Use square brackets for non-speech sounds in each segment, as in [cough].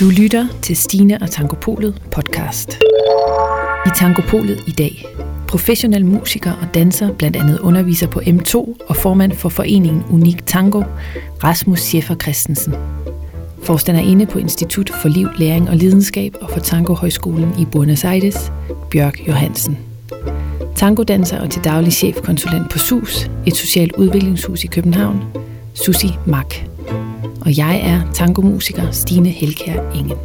Du lytter til Stine og Tangopolet podcast. I Tangopolet i dag. Professionel musiker og danser, blandt andet underviser på M2 og formand for foreningen Unik Tango, Rasmus Schäfer Christensen. Forstander inde på Institut for Liv, Læring og Lidenskab og for Tango Højskolen i Buenos Aires, Bjørk Johansen. Tangodanser og til daglig chefkonsulent på SUS, et socialt udviklingshus i København, Susi Mack og jeg er tangomusiker Stine Helkær Ingen.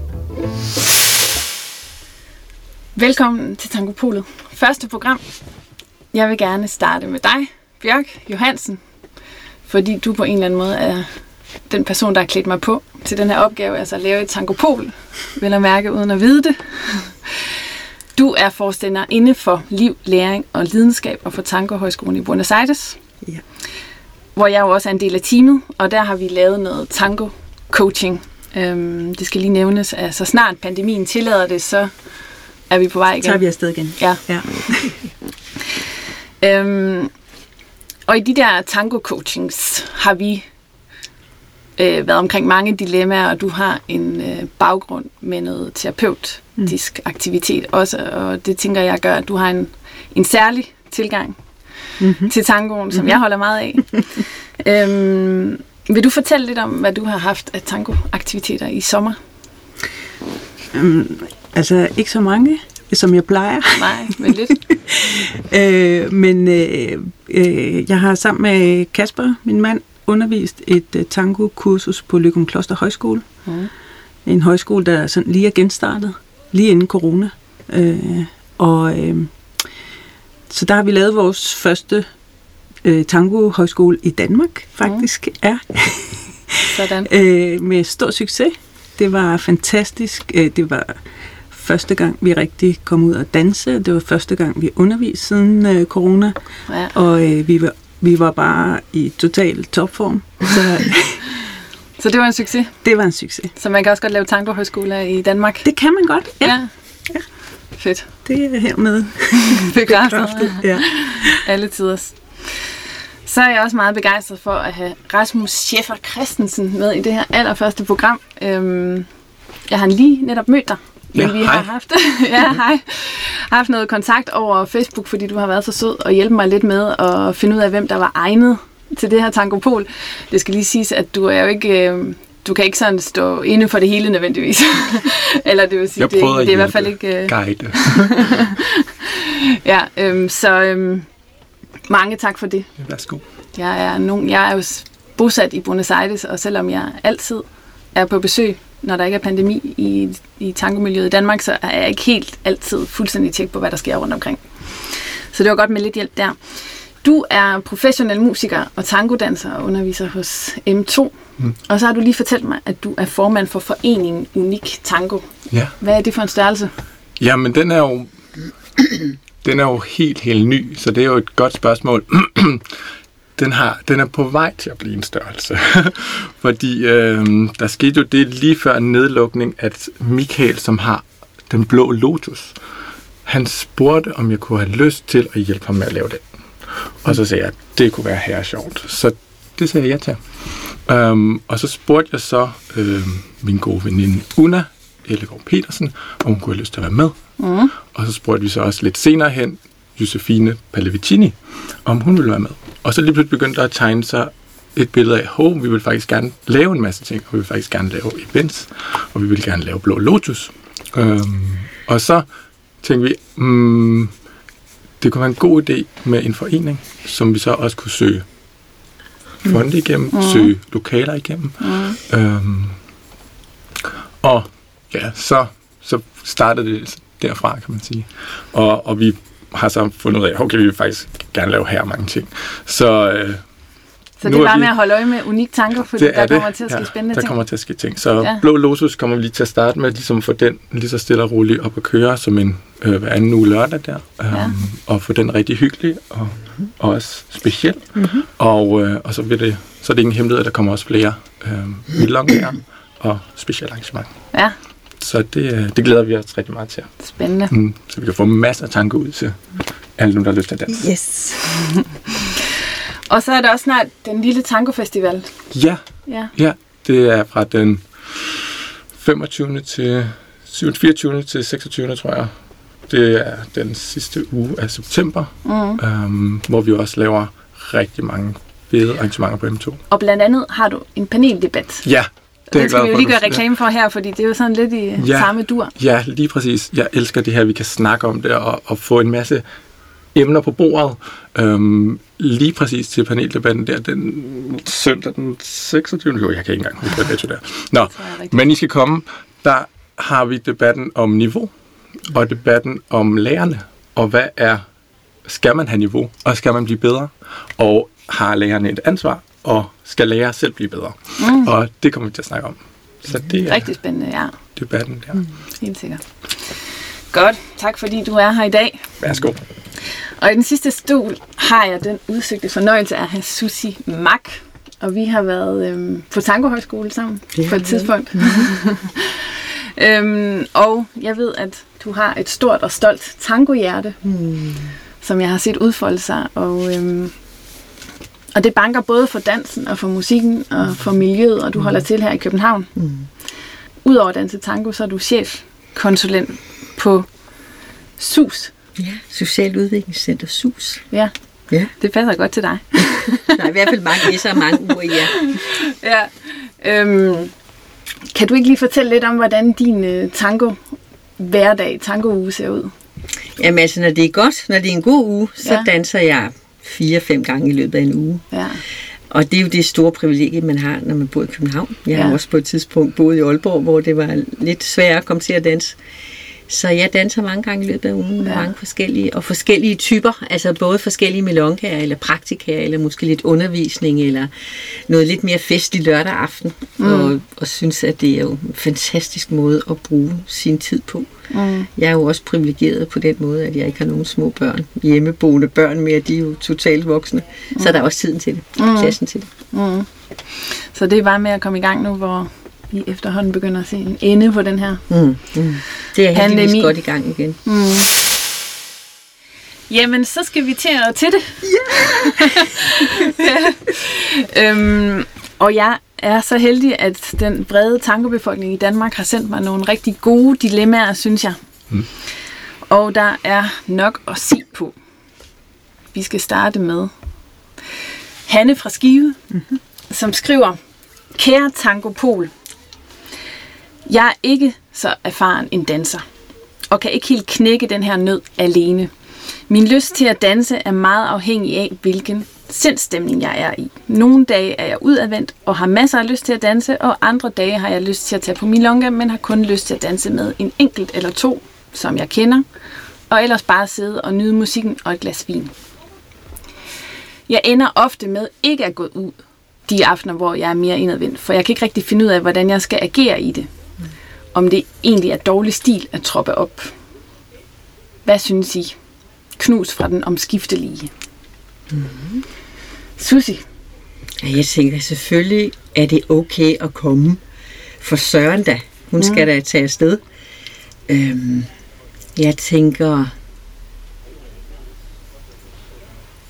Velkommen til Tangopolet. Første program. Jeg vil gerne starte med dig, Bjørk Johansen, fordi du på en eller anden måde er den person, der har klædt mig på til den her opgave, altså at lave et tangopol, vil jeg mærke uden at vide det. Du er forstander inde for liv, læring og lidenskab og for Tango Højskolen i Buenos Aires. Ja hvor jeg jo også er en del af teamet, og der har vi lavet noget tango coaching. Øhm, det skal lige nævnes, at så snart pandemien tillader det, så er vi på vej igen. Så tager vi afsted igen. Ja. ja. [laughs] øhm, og i de der tango coachings har vi øh, været omkring mange dilemmaer, og du har en øh, baggrund med noget terapeutisk mm. aktivitet også, og det tænker jeg gør, at du har en, en særlig tilgang mm-hmm. til tangoen, som mm-hmm. jeg holder meget af. [laughs] øhm, vil du fortælle lidt om, hvad du har haft af tangoaktiviteter i sommer? Um, altså, ikke så mange, som jeg plejer. Nej, men lidt. [laughs] øh, men øh, øh, jeg har sammen med Kasper, min mand, undervist et uh, tango-kursus på Lykum Kloster Højskole. Mm. En højskole, der sådan lige er genstartet, lige inden corona. Øh, og øh, så der har vi lavet vores første øh, tango-højskole i Danmark, faktisk. Mm. Ja. [laughs] Sådan. øh, med stor succes. Det var fantastisk. Øh, det var første gang, vi rigtig kom ud og danse. Det var første gang, vi underviste siden øh, corona. Ja. Og øh, vi, var, vi var bare i total topform. Så, [laughs] så det var en succes? Det var en succes. Så man kan også godt lave tango-højskoler i Danmark? Det kan man godt, ja. ja. Fedt. Det er hermed [laughs] bekræftet. ja. Alle tiders. Så er jeg også meget begejstret for at have Rasmus Schäfer Christensen med i det her allerførste program. Øhm, jeg har lige netop mødt dig, men ja, vi har haft, [laughs] ja, hej, haft noget kontakt over Facebook, fordi du har været så sød og hjælpe mig lidt med at finde ud af, hvem der var egnet til det her tankopol. Det skal lige siges, at du er jo ikke, øh, du kan ikke sådan stå inde for det hele nødvendigvis. [laughs] Eller det vil sige, jeg det, det er i hvert fald ikke... Uh... Guide. [laughs] ja, øhm, så øhm, mange tak for det. Værsgo. Jeg er, nogen, jeg er jo bosat i Buenos Aires, og selvom jeg altid er på besøg, når der ikke er pandemi i, i tangomiljøet i Danmark, så er jeg ikke helt altid fuldstændig tjek på, hvad der sker rundt omkring. Så det var godt med lidt hjælp der. Du er professionel musiker og tangodanser og underviser hos M2. Mm. Og så har du lige fortalt mig, at du er formand for foreningen Unik Tango. Ja. Hvad er det for en størrelse? Jamen, den er jo, den er jo helt, helt ny, så det er jo et godt spørgsmål. [clears throat] den, har, den er på vej til at blive en størrelse. [laughs] Fordi øh, der skete jo det lige før nedlukning, at Michael, som har den blå Lotus, han spurgte, om jeg kunne have lyst til at hjælpe ham med at lave det. Og så sagde jeg, at det kunne være her sjovt. Så det sagde jeg ja til. Um, og så spurgte jeg så øh, min gode veninde Una Ellegaard Petersen, om hun kunne have lyst til at være med. Mm. Og så spurgte vi så også lidt senere hen Josefine Pallavicini, om hun ville være med. Og så lige pludselig begyndte der at tegne sig et billede af, at vi vil faktisk gerne lave en masse ting, og vi vil faktisk gerne lave events, og vi vil gerne lave Blå Lotus. Um, og så tænkte vi, um, det kunne være en god idé med en forening, som vi så også kunne søge fonde igennem, mm. søge lokaler igennem. Mm. Øhm, og ja, så, så startede det derfra, kan man sige. Og, og vi har så fundet ud af, okay, vi vil faktisk gerne lave her mange ting. Så øh, så det er bare vi, med at holde øje med unik tanker, fordi der kommer til at ske ja, spændende der ting. kommer til at ske ting. Så ja. Blå Lotus kommer vi lige til at starte med, ligesom få den lige så stille og roligt op at køre som en øh, hver anden uge lørdag der. Ja. Um, og få den rigtig hyggelig og, og også speciel. Mm-hmm. Og, øh, og så, vil det, så er det ingen hemmelighed, at der kommer også flere øh, midlongere og specielle arrangementer. Ja. Så det, øh, det glæder vi os rigtig meget til. Spændende. Mm, så vi kan få masser af tanker ud til alle dem, der har lyst til at danse. Yes. [laughs] Og så er der også snart den lille tango festival. Ja. ja. Ja, det er fra den 25. til 24. til 26. tror jeg. Det er den sidste uge af september, Mm. øhm, hvor vi også laver rigtig mange fede arrangementer på M2. Og blandt andet har du en paneldebat. Ja, det er jeg skal glad vi jo lige gøre reklame for her, fordi det er jo sådan lidt i Ja. samme dur. Ja, lige præcis. Jeg elsker det her, vi kan snakke om det og, og få en masse emner på bordet. Øhm, lige præcis til paneldebatten der, den søndag den 26. Jo, jeg kan ikke engang huske, hvad dato det er. Nå, men I skal komme. Der har vi debatten om niveau, og debatten om lærerne, og hvad er, skal man have niveau, og skal man blive bedre, og har lærerne et ansvar, og skal lærere selv blive bedre. Mm. Og det kommer vi til at snakke om. Så det er Rigtig spændende, ja. debatten der. Mm. Helt sikkert. Godt. Tak fordi du er her i dag. Værsgo. Og i den sidste stol har jeg den udsøgte fornøjelse af at have Susi Mak. Og vi har været øhm, på Tango Højskole sammen Det på et tidspunkt. [laughs] øhm, og jeg ved, at du har et stort og stolt tangohjerte, Hmm. som jeg har set udfolde sig. Og, øhm, og det banker både for dansen og for musikken og for miljøet, og du holder til her i København. Mm. Udover at danse tango, så er du chefkonsulent på SUS. Ja, Social Udviklingscenter SUS. Ja, Ja. det passer godt til dig. [laughs] Der er i hvert fald mange S'er og mange i ja. [laughs] Ja. Øhm, kan du ikke lige fortælle lidt om, hvordan din øh, tango hverdag, tango uge ser ud? Jamen altså, når det er godt, når det er en god uge, så Ja. ja. danser jeg fire-fem gange i løbet af en uge. Ja. Og det er jo det store privilegie, man har, når man bor i København. Jeg har Ja. også på et tidspunkt boet i Aalborg, hvor det var lidt sværere at komme til at danse. Så jeg danser mange gange i løbet af ugen med Ja. mange forskellige, og forskellige typer, altså både forskellige melonkaer, eller praktikaer, eller måske lidt undervisning, eller noget lidt mere fest i lørdag aften, mm. og, og synes, at det er jo en fantastisk måde at bruge sin tid på. Mm. Jeg er jo også privilegeret på den måde, at jeg ikke har nogen små børn, hjemmeboende børn mere, de er jo totalt voksne. Mm. Så er der også tiden til det, Mm. pladsen til det. Mm. Så det er bare med at komme i gang nu, hvor vi efterhånden begynder at se en ende på den her. Mm. Mm. Det er heldigvis godt i gang igen. Mm. Jamen, så skal vi til at til det. Ja. [laughs] øhm, og jeg er så heldig, at den brede tangobefolkning i Danmark har sendt mig nogle rigtig gode dilemmaer, synes jeg. Mm. Og der er nok at se på. Vi skal starte med Hanne fra Skive, mm-hmm. som skriver, Kære Tangopol, jeg er ikke så erfaren en danser, og kan ikke helt knække den her nød alene. Min lyst til at danse er meget afhængig af, hvilken sindstemning jeg er i. Nogle dage er jeg udadvendt og har masser af lyst til at danse, og andre dage har jeg lyst til at tage på milonga, men har kun lyst til at danse med en enkelt eller to, som jeg kender, og ellers bare sidde og nyde musikken og et glas vin. Jeg ender ofte med ikke at gå ud de aftener, hvor jeg er mere indadvendt, for jeg kan ikke rigtig finde ud af, hvordan jeg skal agere i det. Om det egentlig er dårlig stil at troppe op. Hvad synes I? Knus fra den omskiftelige. Mm-hmm. Susi, jeg tænker, selvfølgelig er det okay at komme. For Søren da, hun skal da tage afsted. Øhm, jeg tænker,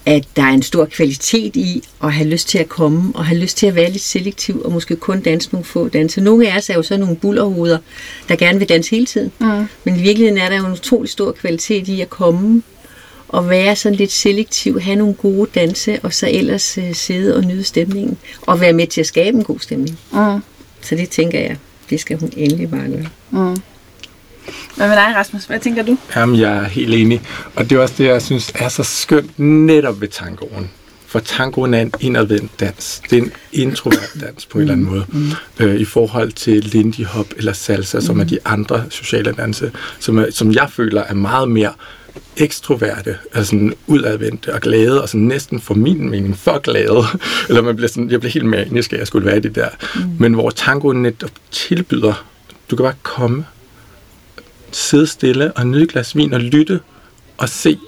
at der er en stor kvalitet i at have lyst til at komme, og have lyst til at være lidt selektiv, og måske kun danse nogle få danse. Nogle af os er jo så nogle bullerhoveder, der gerne vil danse hele tiden. Mm. Men i virkeligheden er der jo en utrolig stor kvalitet i at komme og være sådan lidt selektiv, have nogle gode danse, og så ellers øh, sidde og nyde stemningen, og være med til at skabe en god stemning. mm. Så det tænker jeg, det skal hun endelig bare gøre. Mm. Hvad med dig, Rasmus? Hvad tænker du? Jamen, jeg er helt enig. Og det er også det, jeg synes er så skønt netop ved tangoen. For tangoen er en indadvendt dans. Det er en introvert dans på en eller anden måde. Mm. Øh, I forhold til lindy hop eller salsa, som er de andre sociale danse, som, er, som jeg føler er meget mere ekstroverte, altså sådan udadvendte og glade, og sådan næsten for min mening for glade. [laughs] Eller man bliver sådan, jeg bliver helt manisk, at jeg skulle være i det der. Mm. Men hvor tangoen netop tilbyder, du kan bare komme, sidde stille og nyde et glas vin og lytte og se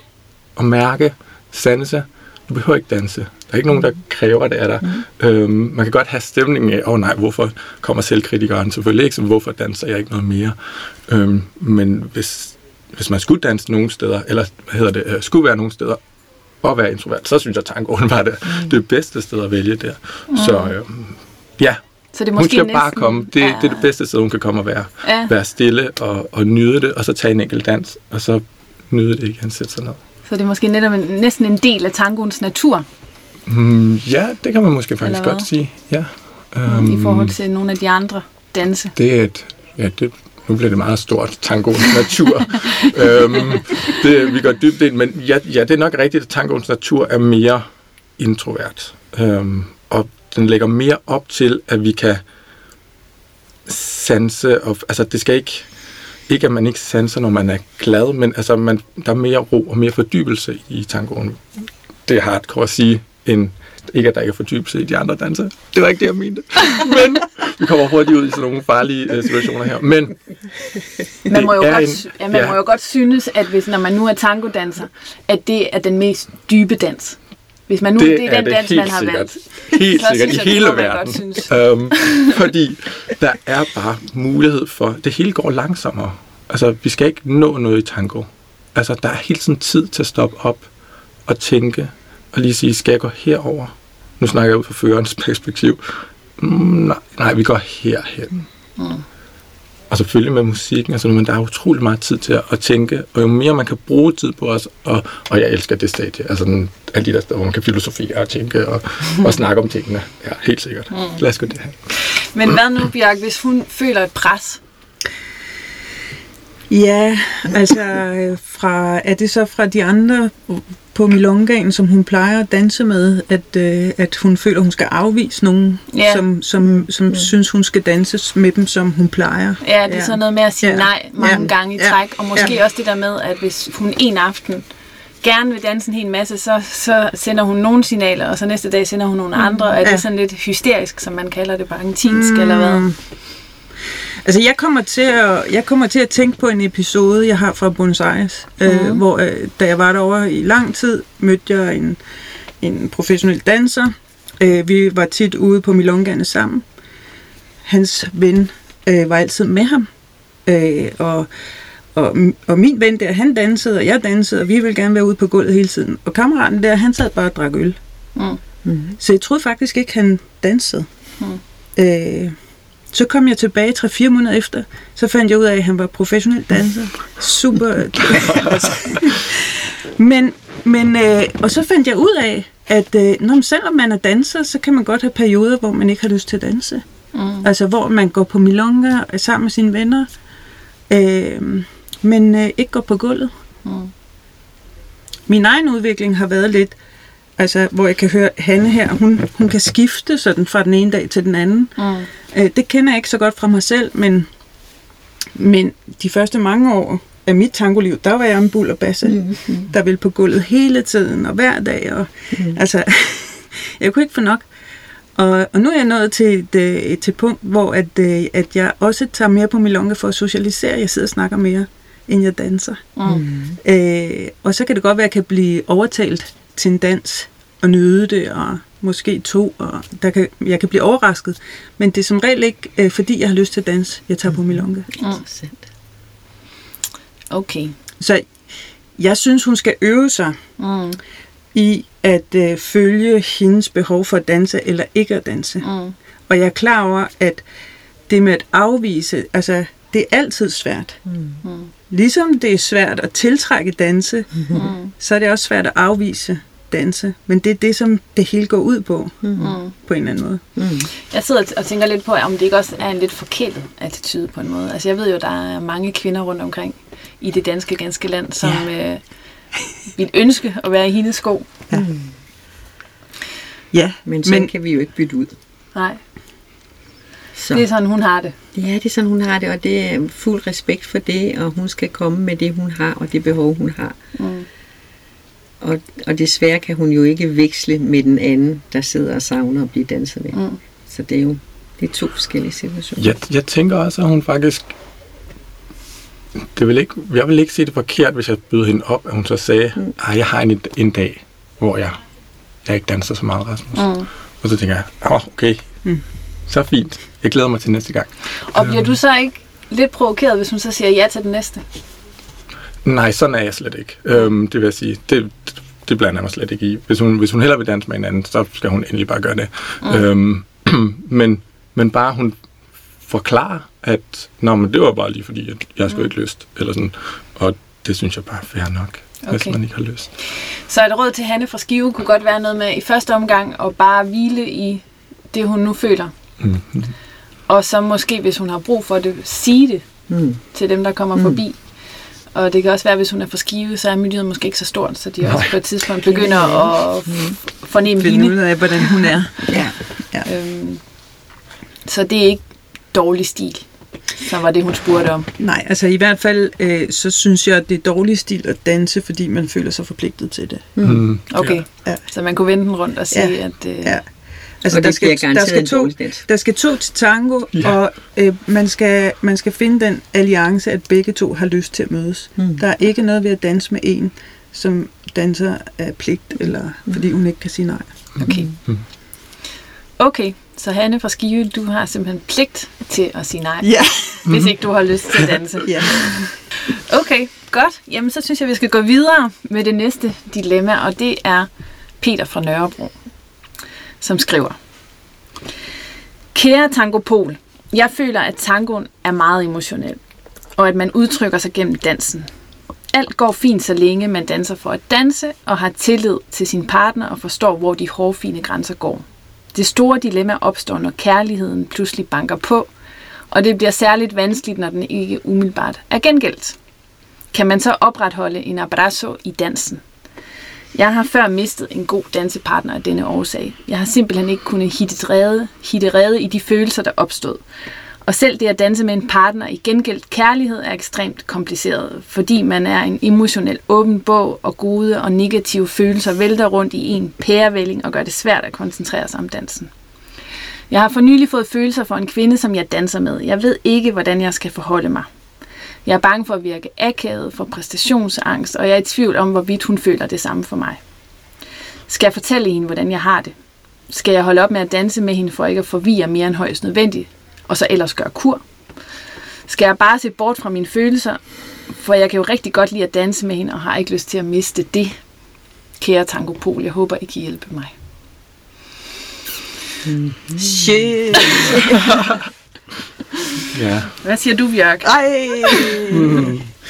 og mærke, sanse. Du behøver ikke danse. Der er ikke nogen, der kræver det af dig. Mm. Øhm, man kan godt have stemningen af, åh oh, nej, hvorfor kommer selvkritikeren? Selvfølgelig ikke, så hvorfor danser jeg ikke noget mere? Øhm, men hvis, hvis man skulle danse nogle steder, eller hvad hedder det, øh, skulle være nogle steder, og være introvert, så synes jeg, at tangoen var det, mm. det bedste sted at vælge der. Mm. Så øhm, ja, Så det er Hun måske skal næsten, bare komme. Det, ja, det er det bedste sted, hun kan komme og være. Ja. Være stille og, og nyde det, og så tage en enkelt dans, og så nyde det igen, sætte sig ned. Så det er måske netop en, næsten en del af tangoens natur, Mm, ja, det kan man måske faktisk godt sige. Ja. um, Øhm, i forhold til nogle af de andre danse. Det er et, ja, det, nu bliver det meget stort, tangoens natur. [laughs] øhm, det, vi går dybt ind, men ja, ja, det er nok rigtigt, at tangoens natur er mere introvert. Øhm, og den lægger mere op til, at vi kan sanse, og, altså det skal ikke, ikke at man ikke sanser, når man er glad, men altså man, der er mere ro og mere fordybelse i tangoen. Det er hardcore at sige, end ikke at der ikke er fordybelse i de andre danser. Det var ikke det, jeg mente. [laughs] Men vi kommer hurtigt ud i sådan nogle farlige øh, situationer her. Men Man må, jo godt, en- ja, man ja. må jo godt synes, at hvis, når man nu er tangodanser, at det er den mest dybe dans. Hvis man nu, det, det er den dans, man har valgt. Helt Så sikkert i det hele verden. Øhm, fordi der er bare mulighed for, det hele går langsommere. Altså, vi skal ikke nå noget i tango. Altså, der er hele tiden tid til at stoppe op og tænke, og lige sige, skal jeg gå herover? Nu snakker jeg ud fra førerens [laughs] perspektiv. Mm, nej, nej, vi går herhen. Mm. Og selvfølgelig med musikken, altså, men der er utrolig meget tid til at, at tænke, og jo mere man kan bruge tid på os, og, og jeg elsker det stadie, altså den, alle de der steder, hvor man kan filosofere og tænke og, og [laughs] snakke om tingene. Ja, helt sikkert. Mm. Lad os gå det her. Men hvad nu, Bjørk, hvis hun føler et pres? Ja, altså øh, fra, er det så fra de andre på Milongaen, som hun plejer at danse med, at, øh, at hun føler, hun skal afvise nogen, Ja. som, som, som synes, hun skal danses med dem, som hun plejer. Ja, det er sådan noget med at sige Ja. nej mange Ja. gange i Ja. træk, og måske Ja. også det der med, at hvis hun en aften gerne vil danse en hel masse, så, så sender hun nogle signaler, og så næste dag sender hun nogle andre, og er det Ja. sådan lidt hysterisk, som man kalder det på argentinsk, mm. eller hvad? Altså, jeg kommer, til at, jeg kommer til at tænke på en episode, jeg har fra Buenos Aires, mm. øh, hvor øh, da jeg var derovre i lang tid, mødte jeg en, en professionel danser. Øh, vi var tit ude på Milongaerne sammen. Hans ven øh, var altid med ham. Øh, og, og, og min ven der, han dansede, og jeg dansede, og vi ville gerne være ude på gulvet hele tiden. Og kammeraten der, han sad bare og drak øl. Mm. Så jeg troede faktisk ikke, han dansede. Mm. Øh, så kom jeg tilbage 3-4 måneder efter, så fandt jeg ud af, at han var professionel danser. Super. [laughs] men, men, øh, og så fandt jeg ud af, at øh, når man, selvom man er danser, så kan man godt have perioder, hvor man ikke har lyst til at danse. Mm. Altså hvor man går på milonga sammen med sine venner, øh, men øh, ikke går på gulvet. Mm. Min egen udvikling har været lidt, altså hvor jeg kan høre Hanne her, hun, hun kan skifte sådan fra den ene dag til den anden. Mm. Øh, det kender jeg ikke så godt fra mig selv, men, men de første mange år af mit tangoliv, der var jeg en bull og basse, mm-hmm. der ville på gulvet hele tiden og hver dag. Og, mm. Altså, [laughs] jeg kunne ikke få nok. Og, og nu er jeg nået til et, øh, et til punkt, hvor at, øh, at jeg også tager mere på milonga for at socialisere. Jeg sidder og snakker mere, end jeg danser. Mm. Øh, og så kan det godt være, at jeg kan blive overtalt til en dans og nyde det, og måske to, og der kan, jeg kan blive overrasket. Men det er som regel ikke, øh, fordi jeg har lyst til at danse, jeg tager på milonga. Interessant. Okay. Så jeg synes, hun skal øve sig Mm. i at øh, følge hendes behov for at danse eller ikke at danse. Mm. Og jeg er klar over, at det med at afvise, altså det er altid svært. Mm. Ligesom det er svært at tiltrække danse, Mm. så er det også svært at afvise danse. Men det er det, som det hele går ud på, Mm. på en eller anden måde. Mm. Jeg sidder og tænker lidt på, om det ikke også er en lidt forkælet attitude på en måde. Altså jeg ved jo, der er mange kvinder rundt omkring i det danske ganske land, som ja. øh, vil ønske at være i hendes sko. Ja, Men sådan men kan vi jo ikke bytte ud. Nej, Så. det er sådan, hun har det. Ja, det er sådan, hun har det, og det er fuld respekt for det, og hun skal komme med det, hun har, og det behov, hun har. Mm. Og, og desværre kan hun jo ikke veksle med den anden, der sidder og savner at blive danset med. Mm. Så det er jo det er to forskellige situationer. Jeg, jeg tænker også, at hun faktisk... Det vil ikke, jeg vil ikke sige det forkert, hvis jeg byder hende op, at hun så sagde, at jeg har en, en dag, hvor jeg, jeg ikke danser så meget, Rasmus. Mm. Og så tænker jeg, åh, oh, okay, Mm. så fint. Jeg glæder mig til næste gang. Og bliver du så ikke lidt provokeret, hvis hun så siger ja til den næste? Nej, sådan er jeg slet ikke. Øhm, det vil jeg sige, det, det blander jeg mig slet ikke i. Hvis hun, hvis hun hellere vil danse med en anden, så skal hun endelig bare gøre det. Mm. Øhm, [clears throat] men, men bare hun forklarer, at Nå, men det var bare lige fordi, at jeg skulle ikke lyst. Eller sådan. Og det synes jeg bare er fair nok, okay. hvis man ikke har lyst. Så et råd til Hanne fra Skive kunne godt være noget med i første omgang at bare hvile i det, hun nu føler. Mm. Og så måske, hvis hun har brug for det, sige det Mm. til dem, der kommer mm. forbi. Og det kan også være, hvis hun er for skive, så er miljøet måske ikke så stort, så de også på et tidspunkt begynder at f- fornemme Finde ud hende. af, hvordan hun er. Ja. Øhm, så det er ikke dårlig stil. Så var det, hun spurgte om. Nej, altså i hvert fald, øh, så synes jeg, at det er dårlig stil at danse, fordi man føler sig forpligtet til det. Mm. Okay, Ja. så man kunne vende den rundt og sige, Ja. at... Øh, Ja. Altså, og det bliver der skal, to, der skal to til tango, Ja. og øh, man, skal, man skal finde den alliance, at begge to har lyst til at mødes. Mm. Der er ikke noget ved at danse med en, som danser af pligt, eller fordi hun ikke kan sige nej. Okay. Okay, så Hanne fra Skive, du har simpelthen pligt til at sige nej, Ja. hvis ikke du har lyst til at danse. ja. Okay, godt. Jamen, så synes jeg, vi skal gå videre med det næste dilemma, og det er Peter fra Nørrebro, som skriver. Kære Tangopol, jeg føler, at tangoen er meget emotionel, og at man udtrykker sig gennem dansen. Alt går fint, så længe man danser for at danse, og har tillid til sin partner og forstår, hvor de hårfine grænser går. Det store dilemma opstår, når kærligheden pludselig banker på, og det bliver særligt vanskeligt, når den ikke umiddelbart er gengældt. Kan man så opretholde en abrazo i dansen? Jeg har før mistet en god dansepartner af denne årsag. Jeg har simpelthen ikke kunnet hitte rede, hitte rede i de følelser, der opstod. Og selv det at danse med en partner i gengældt kærlighed er ekstremt kompliceret, fordi man er en emotionel åben bog, og gode og negative følelser vælter rundt i en pærevælling og gør det svært at koncentrere sig om dansen. Jeg har for nylig fået følelser for en kvinde, som jeg danser med. Jeg ved ikke, hvordan jeg skal forholde mig. Jeg er bange for at virke akavet, for præstationsangst, og jeg er i tvivl om, hvorvidt hun føler det samme for mig. Skal jeg fortælle hende, hvordan jeg har det? Skal jeg holde op med at danse med hende, for ikke at forvirre mere end højst nødvendigt, og så ellers gøre kur? Skal jeg bare se bort fra mine følelser, for jeg kan jo rigtig godt lide at danse med hende, og har ikke lyst til at miste det. Kære Tango Pol, jeg håber, I kan hjælpe mig. Shit. [laughs] Ja. Hvad siger du, Bjørk? Ej.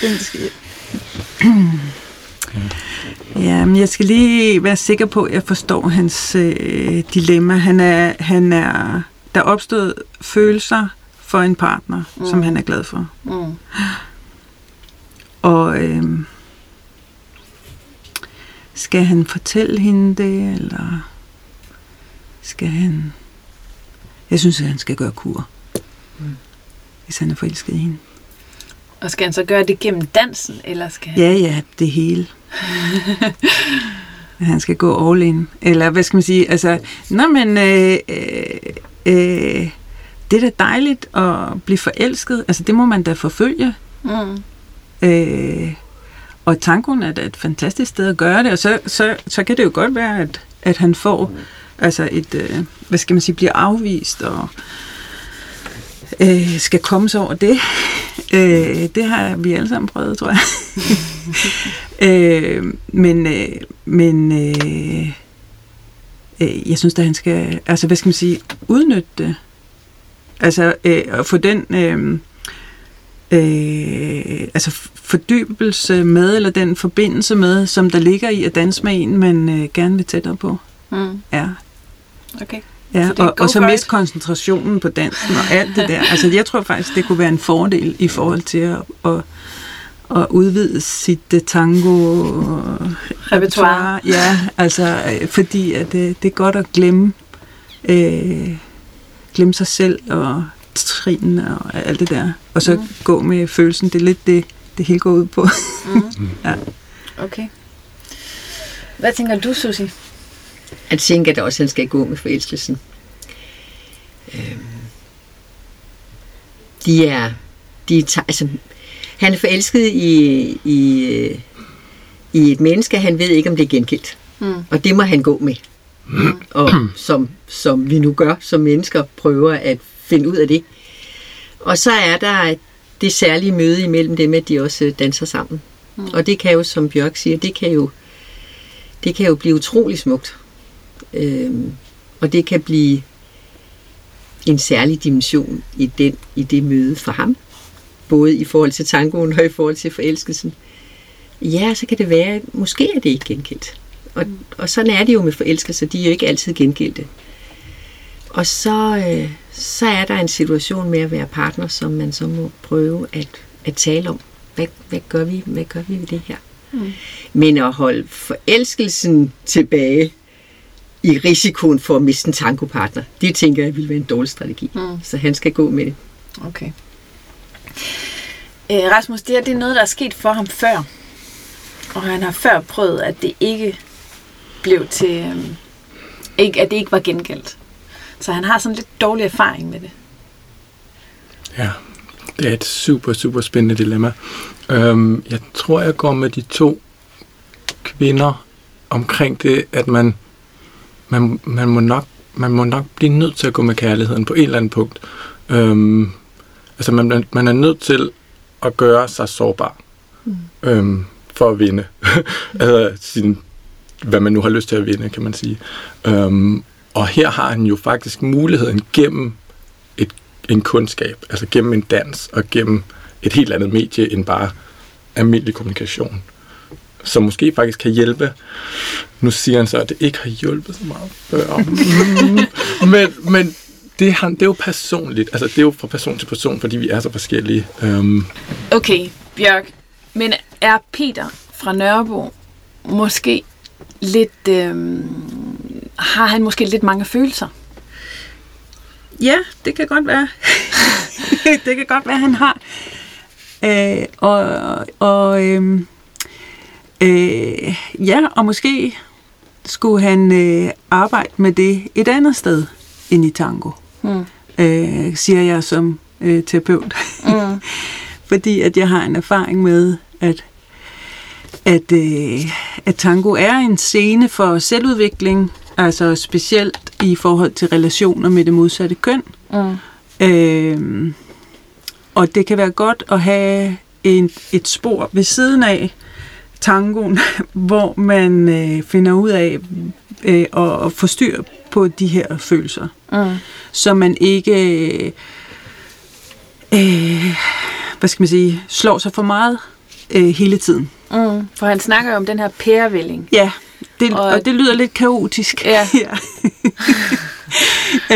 [laughs] Skal... Ja, men jeg skal lige være sikker på, at jeg forstår hans øh, dilemma. Han er, han er, der er opstået følelser for en partner, mm. som han er glad for. Mm. Og øh, skal han fortælle hende det, eller skal han... Jeg synes, at han skal gøre kur, mm. Hvis han er forelsket i hende. Og skal han så gøre det gennem dansen, eller skal han... Ja, ja, det hele. [laughs] han skal gå all in. Eller hvad skal man sige? Altså, nå, men øh, øh, øh, det er da dejligt at blive forelsket. Altså, det må man da forfølge. Mm. Øh, og tangoen er da et fantastisk sted at gøre det, og så, så, så kan det jo godt være, at, at han får altså et, øh, hvad skal man sige, bliver afvist og øh, skal komme sig over det. Øh, det har vi alle sammen prøvet, tror jeg. [laughs] øh, men øh, men øh, øh, jeg synes da, han skal, altså hvad skal man sige, udnytte det. Altså øh, at få den... Øh, øh, altså fordybelse med, eller den forbindelse med, som der ligger i at danse med en, man øh, gerne vil tættere på. Mm. Ja. Okay. Ja, Så og, og så it. koncentrationen på dansen og alt det der. Altså, jeg tror faktisk, det kunne være en fordel i forhold til at, at, at udvide sit uh, tango Repertoire. Ja, altså, øh, fordi at, øh, det er godt at glemme, øh, glemme sig selv og trinene og alt det der. Og så mm. gå med følelsen. Det er lidt det, det hele går ud på. [laughs] Okay. Hvad tænker du, Susi? Jeg tænker da også, at han skal gå med forelskelsen. Øhm, de er, de er, altså, han er forelsket i, i, i et menneske, han ved ikke, om det er gengældt. Mm. Og det må han gå med. Og som, som vi nu gør som mennesker, prøver at finde ud af det. Og så er der det særlige møde imellem dem, at de også danser sammen. Mm. Og det kan jo, som Bjørk siger, det kan jo, det kan jo blive utrolig smukt. Øhm, og det kan blive en særlig dimension i, den, i det møde for ham. Både i forhold til tangoen og i forhold til forelskelsen. Ja, så kan det være, at måske er det ikke genkendt. Og, og sådan er det jo med forelskelser, de er jo ikke altid gengældte. Og så, øh, så er der en situation med at være partner, som man så må prøve at, at tale om. Hvad, hvad, gør vi, hvad gør vi ved det her? Mm. Men at holde forelskelsen tilbage i risikoen for at miste en tangopartner, det tænker jeg vil være en dårlig strategi. Mm. Så han skal gå med det. Okay. Øh, Rasmus, det her det er noget, der er sket for ham før. Og han har før prøvet, at det ikke blev til... Øh, ikke, at det ikke var gengældt. Så han har sådan lidt dårlig erfaring med det. Ja, det er et super, super spændende dilemma. Øhm, jeg tror, jeg går med de to kvinder omkring det, at man, man, man, må nok, man må nok blive nødt til at gå med kærligheden på et eller andet punkt. Øhm, altså, man, man er nødt til at gøre sig sårbar mm. øhm, for at vinde. [laughs] altså, sin, hvad man nu har lyst til at vinde, kan man sige. Øhm, og her har han jo faktisk muligheden gennem et, en kundskab, altså gennem en dans og gennem et helt andet medie end bare almindelig kommunikation, som måske faktisk kan hjælpe. Nu siger han så, at det ikke har hjulpet så meget før. [laughs] men, men det, han, det er jo personligt. Altså, det er jo fra person til person, fordi vi er så forskellige. Um... Okay, Bjørk. Men er Peter fra Nørrebro måske lidt... Øhm, har han måske lidt mange følelser? Ja, det kan godt være. [laughs] det kan godt være, han har. Øh, og og øh, øh, ja, og måske skulle han øh, arbejde med det et andet sted end i tango, mm. øh, siger jeg som øh, terapeut. Mm. [laughs] Fordi at jeg har en erfaring med, at at, øh, at tango er en scene for selvudvikling, altså specielt i forhold til relationer med det modsatte køn. Mm. Øh, og det kan være godt at have en, et spor ved siden af tangoen, [laughs] hvor man øh, finder ud af øh, at, at få styr på de her følelser. Mm. Så man ikke øh, hvad skal man sige, slår sig for meget øh, hele tiden. Mm. For han snakker jo om den her pærevælling. Ja, det, og, og det lyder lidt kaotisk. Ja. [laughs] ja.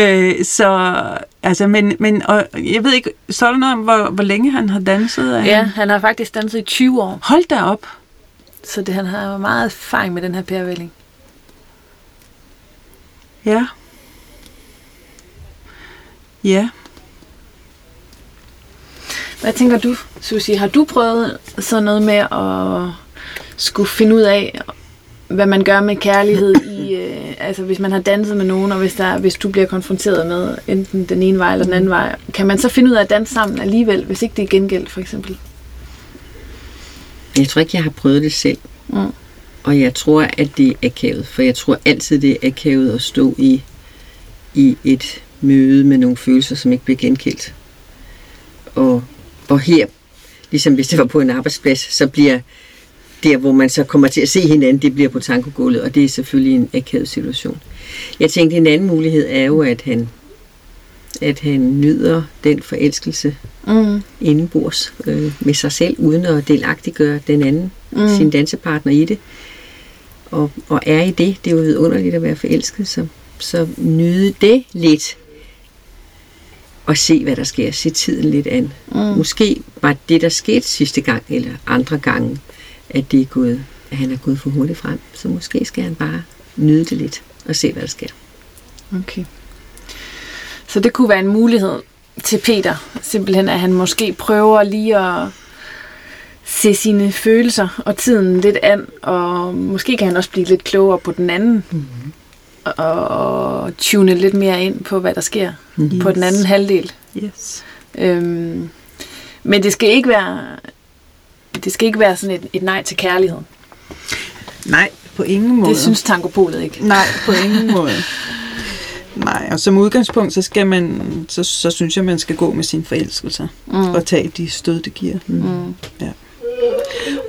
[laughs] øh, så, altså, men, men og jeg ved ikke, så der noget om, hvor, hvor længe han har danset? Ja, han? han har faktisk danset i 20 år. Hold da op. Så det, han har meget erfaring med den her pærevælling. Ja. Ja. Hvad tænker du, Susie? Har du prøvet sådan noget med at skulle finde ud af, hvad man gør med kærlighed i, [laughs] øh, altså hvis man har danset med nogen, og hvis, der, hvis du bliver konfronteret med enten den ene vej eller den anden vej, kan man så finde ud af at danse sammen alligevel, hvis ikke det er gengældt for eksempel? Jeg tror ikke, jeg har prøvet det selv. Mm. Og jeg tror, at det er akavet, for jeg tror altid, det er akavet at stå i, i et møde med nogle følelser, som ikke bliver gengældt. Og, og her, ligesom hvis det var på en arbejdsplads, så bliver der, hvor man så kommer til at se hinanden, det bliver på tankogulvet, og det er selvfølgelig en akavet situation. Jeg tænkte, en anden mulighed er jo, at han, at han nyder den forelskelse mm. indenbords øh, med sig selv, uden at delagtiggøre den anden, mm. sin dansepartner i det. Og, og er i det, det er jo vidunderligt at være forelsket, så, så nyde det lidt, og se, hvad der sker. Se tiden lidt an. Mm. Måske var det, der skete sidste gang, eller andre gange, at det er gået, at han er gået for hurtigt frem. Så måske skal han bare nyde det lidt og se, hvad der sker. Okay. Så det kunne være en mulighed til Peter, simpelthen, at han måske prøver lige at se sine følelser og tiden lidt an, og måske kan han også blive lidt klogere på den anden, mm-hmm. og tune lidt mere ind på, hvad der sker yes. på den anden halvdel. Yes. Øhm, men det skal ikke være det skal ikke være sådan et, et nej til kærligheden. Nej, på ingen måde. Det synes tangopolet ikke. Nej, på ingen måde. [laughs] Nej, og som udgangspunkt, så, skal man, så, så synes jeg, man skal gå med sine forelskelser mm. og tage de stød, det giver. Mm. Ja.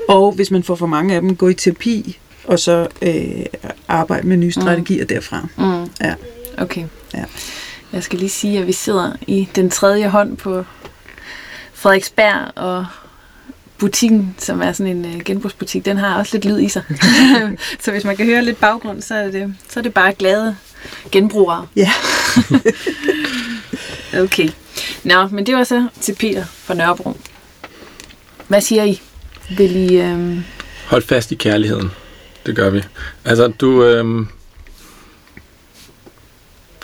Og hvis man får for mange af dem, gå i terapi, og så øh, arbejde med nye strategier mm. derfra. Mm. Ja. Okay. Ja. Jeg skal lige sige, at vi sidder i den tredje hånd på Frederiksberg, og butikken, som er sådan en uh, genbrugsbutik, den har også lidt lyd i sig. [laughs] [laughs] så hvis man kan høre lidt baggrund, så er det, så er det bare glade genbrugere. Ja. [laughs] Okay. Nå, men det var så til Peter fra Nørrebro. Hvad siger I? Vil I... Øh... Hold fast i kærligheden. Det gør vi. Altså, du... Øh...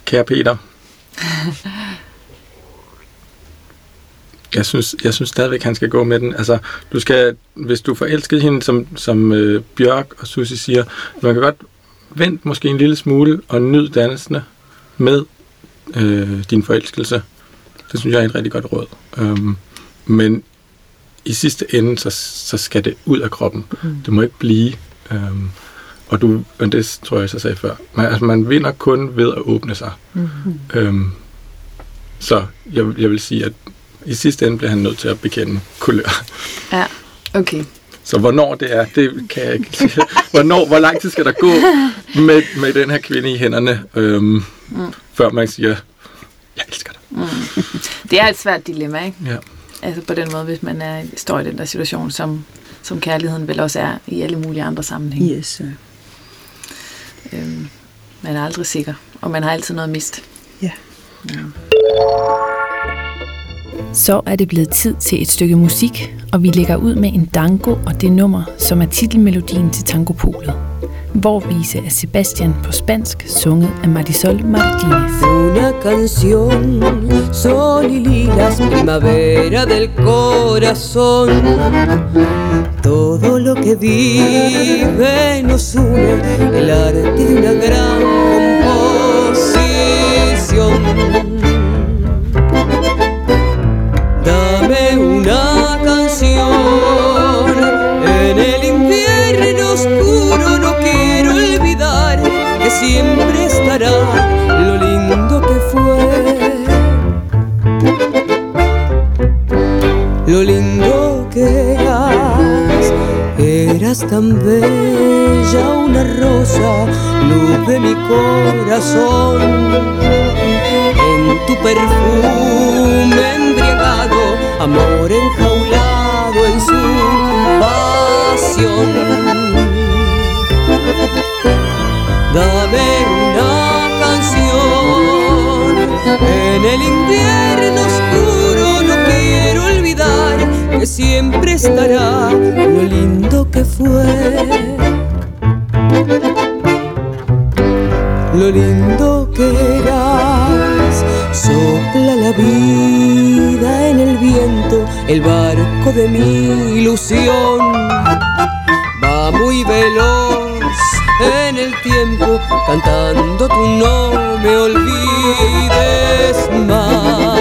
Kære Peter. Jeg synes, jeg synes stadigvæk, han skal gå med den. Altså, du skal, hvis du forelskede hende, som, som øh, Bjørk og Susie siger, man kan godt vente måske en lille smule og nyd dansene med øh, din forelskelse. Det synes jeg er et rigtig godt råd. Um, men i sidste ende, så, så skal det ud af kroppen. Mm. Det må ikke blive. Um, og du, og det tror jeg, jeg sagde før. Man, altså, man vinder kun ved at åbne sig. Mm. Um, så jeg, jeg vil sige, at i sidste ende bliver han nødt til at bekende kulør. Ja, okay. Så hvornår det er, det kan jeg ikke sige. Hvornår, hvor lang tid skal der gå med, med den her kvinde i hænderne, øhm, mm. før man siger, jeg elsker dig. Mm. Det er et svært dilemma, ikke? Ja. Altså på den måde, hvis man er, står i den der situation, som, som kærligheden vel også er i alle mulige andre sammenhænge. Yes. Øhm, man er aldrig sikker, og man har altid noget mist. Ja. ja. Så er det blevet tid til et stykke musik, og vi lægger ud med en dango og det nummer, som er titelmelodien til Tangopolet. Vise af Sebastian på spansk, sunget af Marisol Martínez. Una canción, sol y lilas, primavera del corazón. Todo lo que vive nos une, el arte de una gran composición. Tan bella una rosa, luz de mi corazón. En tu perfume embriagado, amor enjaulado en su pasión dame una canción. En el invierno oscuro quiero olvidar que siempre estará lo lindo que fue. Lo lindo que eras, sopla la vida en el viento, el barco de mi ilusión va muy veloz en el tiempo, cantando tú no me olvides más.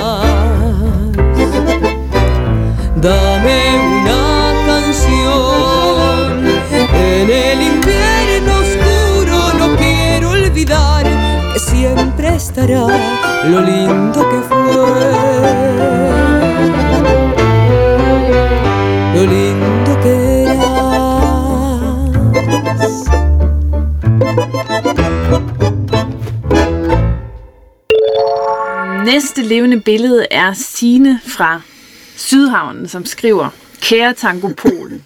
Siempre estará lo lindo que fue. Lo lindo que Næste levende billede er Sine fra Sydhavnen, som skriver, Kære Tango Polen,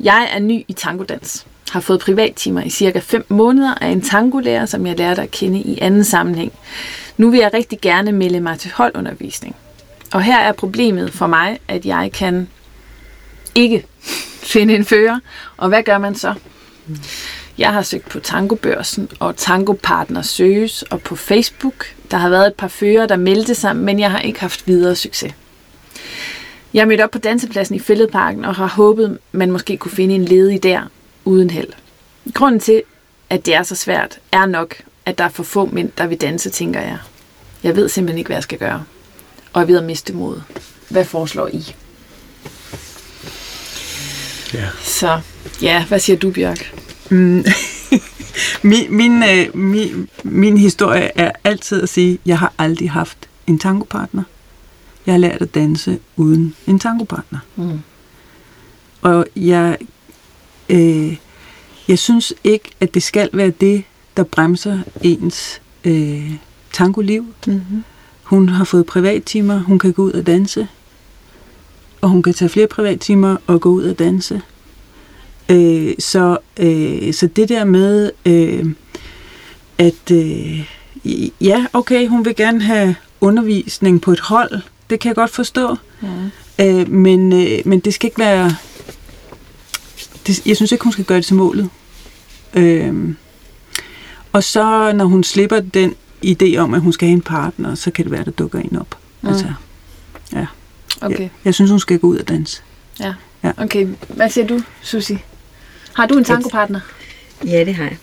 jeg er ny i tangodans. Har fået privattimer i cirka 5 måneder af en tangolærer, som jeg lærte at kende i anden sammenhæng. Nu vil jeg rigtig gerne melde mig til holdundervisning. Og her er problemet for mig, at jeg kan ikke [laughs] finde en fører. Og hvad gør man så? Jeg har søgt på Tangobørsen, og Tangopartner søges, og på Facebook. Der har været et par fører, der meldte sig, men jeg har ikke haft videre succes. Jeg mødte op på dansepladsen i Fælledparken og har håbet, man måske kunne finde en ledig der, uden held. Grunden til, at det er så svært, er nok, at der er for få mænd, der vil danse, tænker jeg. Jeg ved simpelthen ikke, hvad jeg skal gøre. Og jeg ved at miste mod. Hvad foreslår I? Ja. Så ja, hvad siger du, Bjørk? Mm. [laughs] min, min, øh, min, min historie er altid at sige, at jeg har aldrig haft en tangopartner. Jeg har lært at danse uden en tangopartner. Mm. Og jeg, øh, jeg synes ikke, at det skal være det, der bremser ens øh, tango-liv. Mm-hmm. Hun har fået privattimer, hun kan gå ud og danse. Og hun kan tage flere privattimer og gå ud og danse. Øh, så, øh, så det der med, øh, at øh, ja, okay, hun vil gerne have undervisning på et hold, det kan jeg godt forstå. Mm. Øh, men, øh, men det skal ikke være... Det, jeg synes ikke, hun skal gøre det til målet. Øh, og så, når hun slipper den idé om, at hun skal have en partner, så kan det være, der dukker en op. Mm. Altså, Okay. jeg, jeg synes, hun skal gå ud og danse. okay, hvad siger du, Susi? Har du en tangopartner? Ja, det har jeg.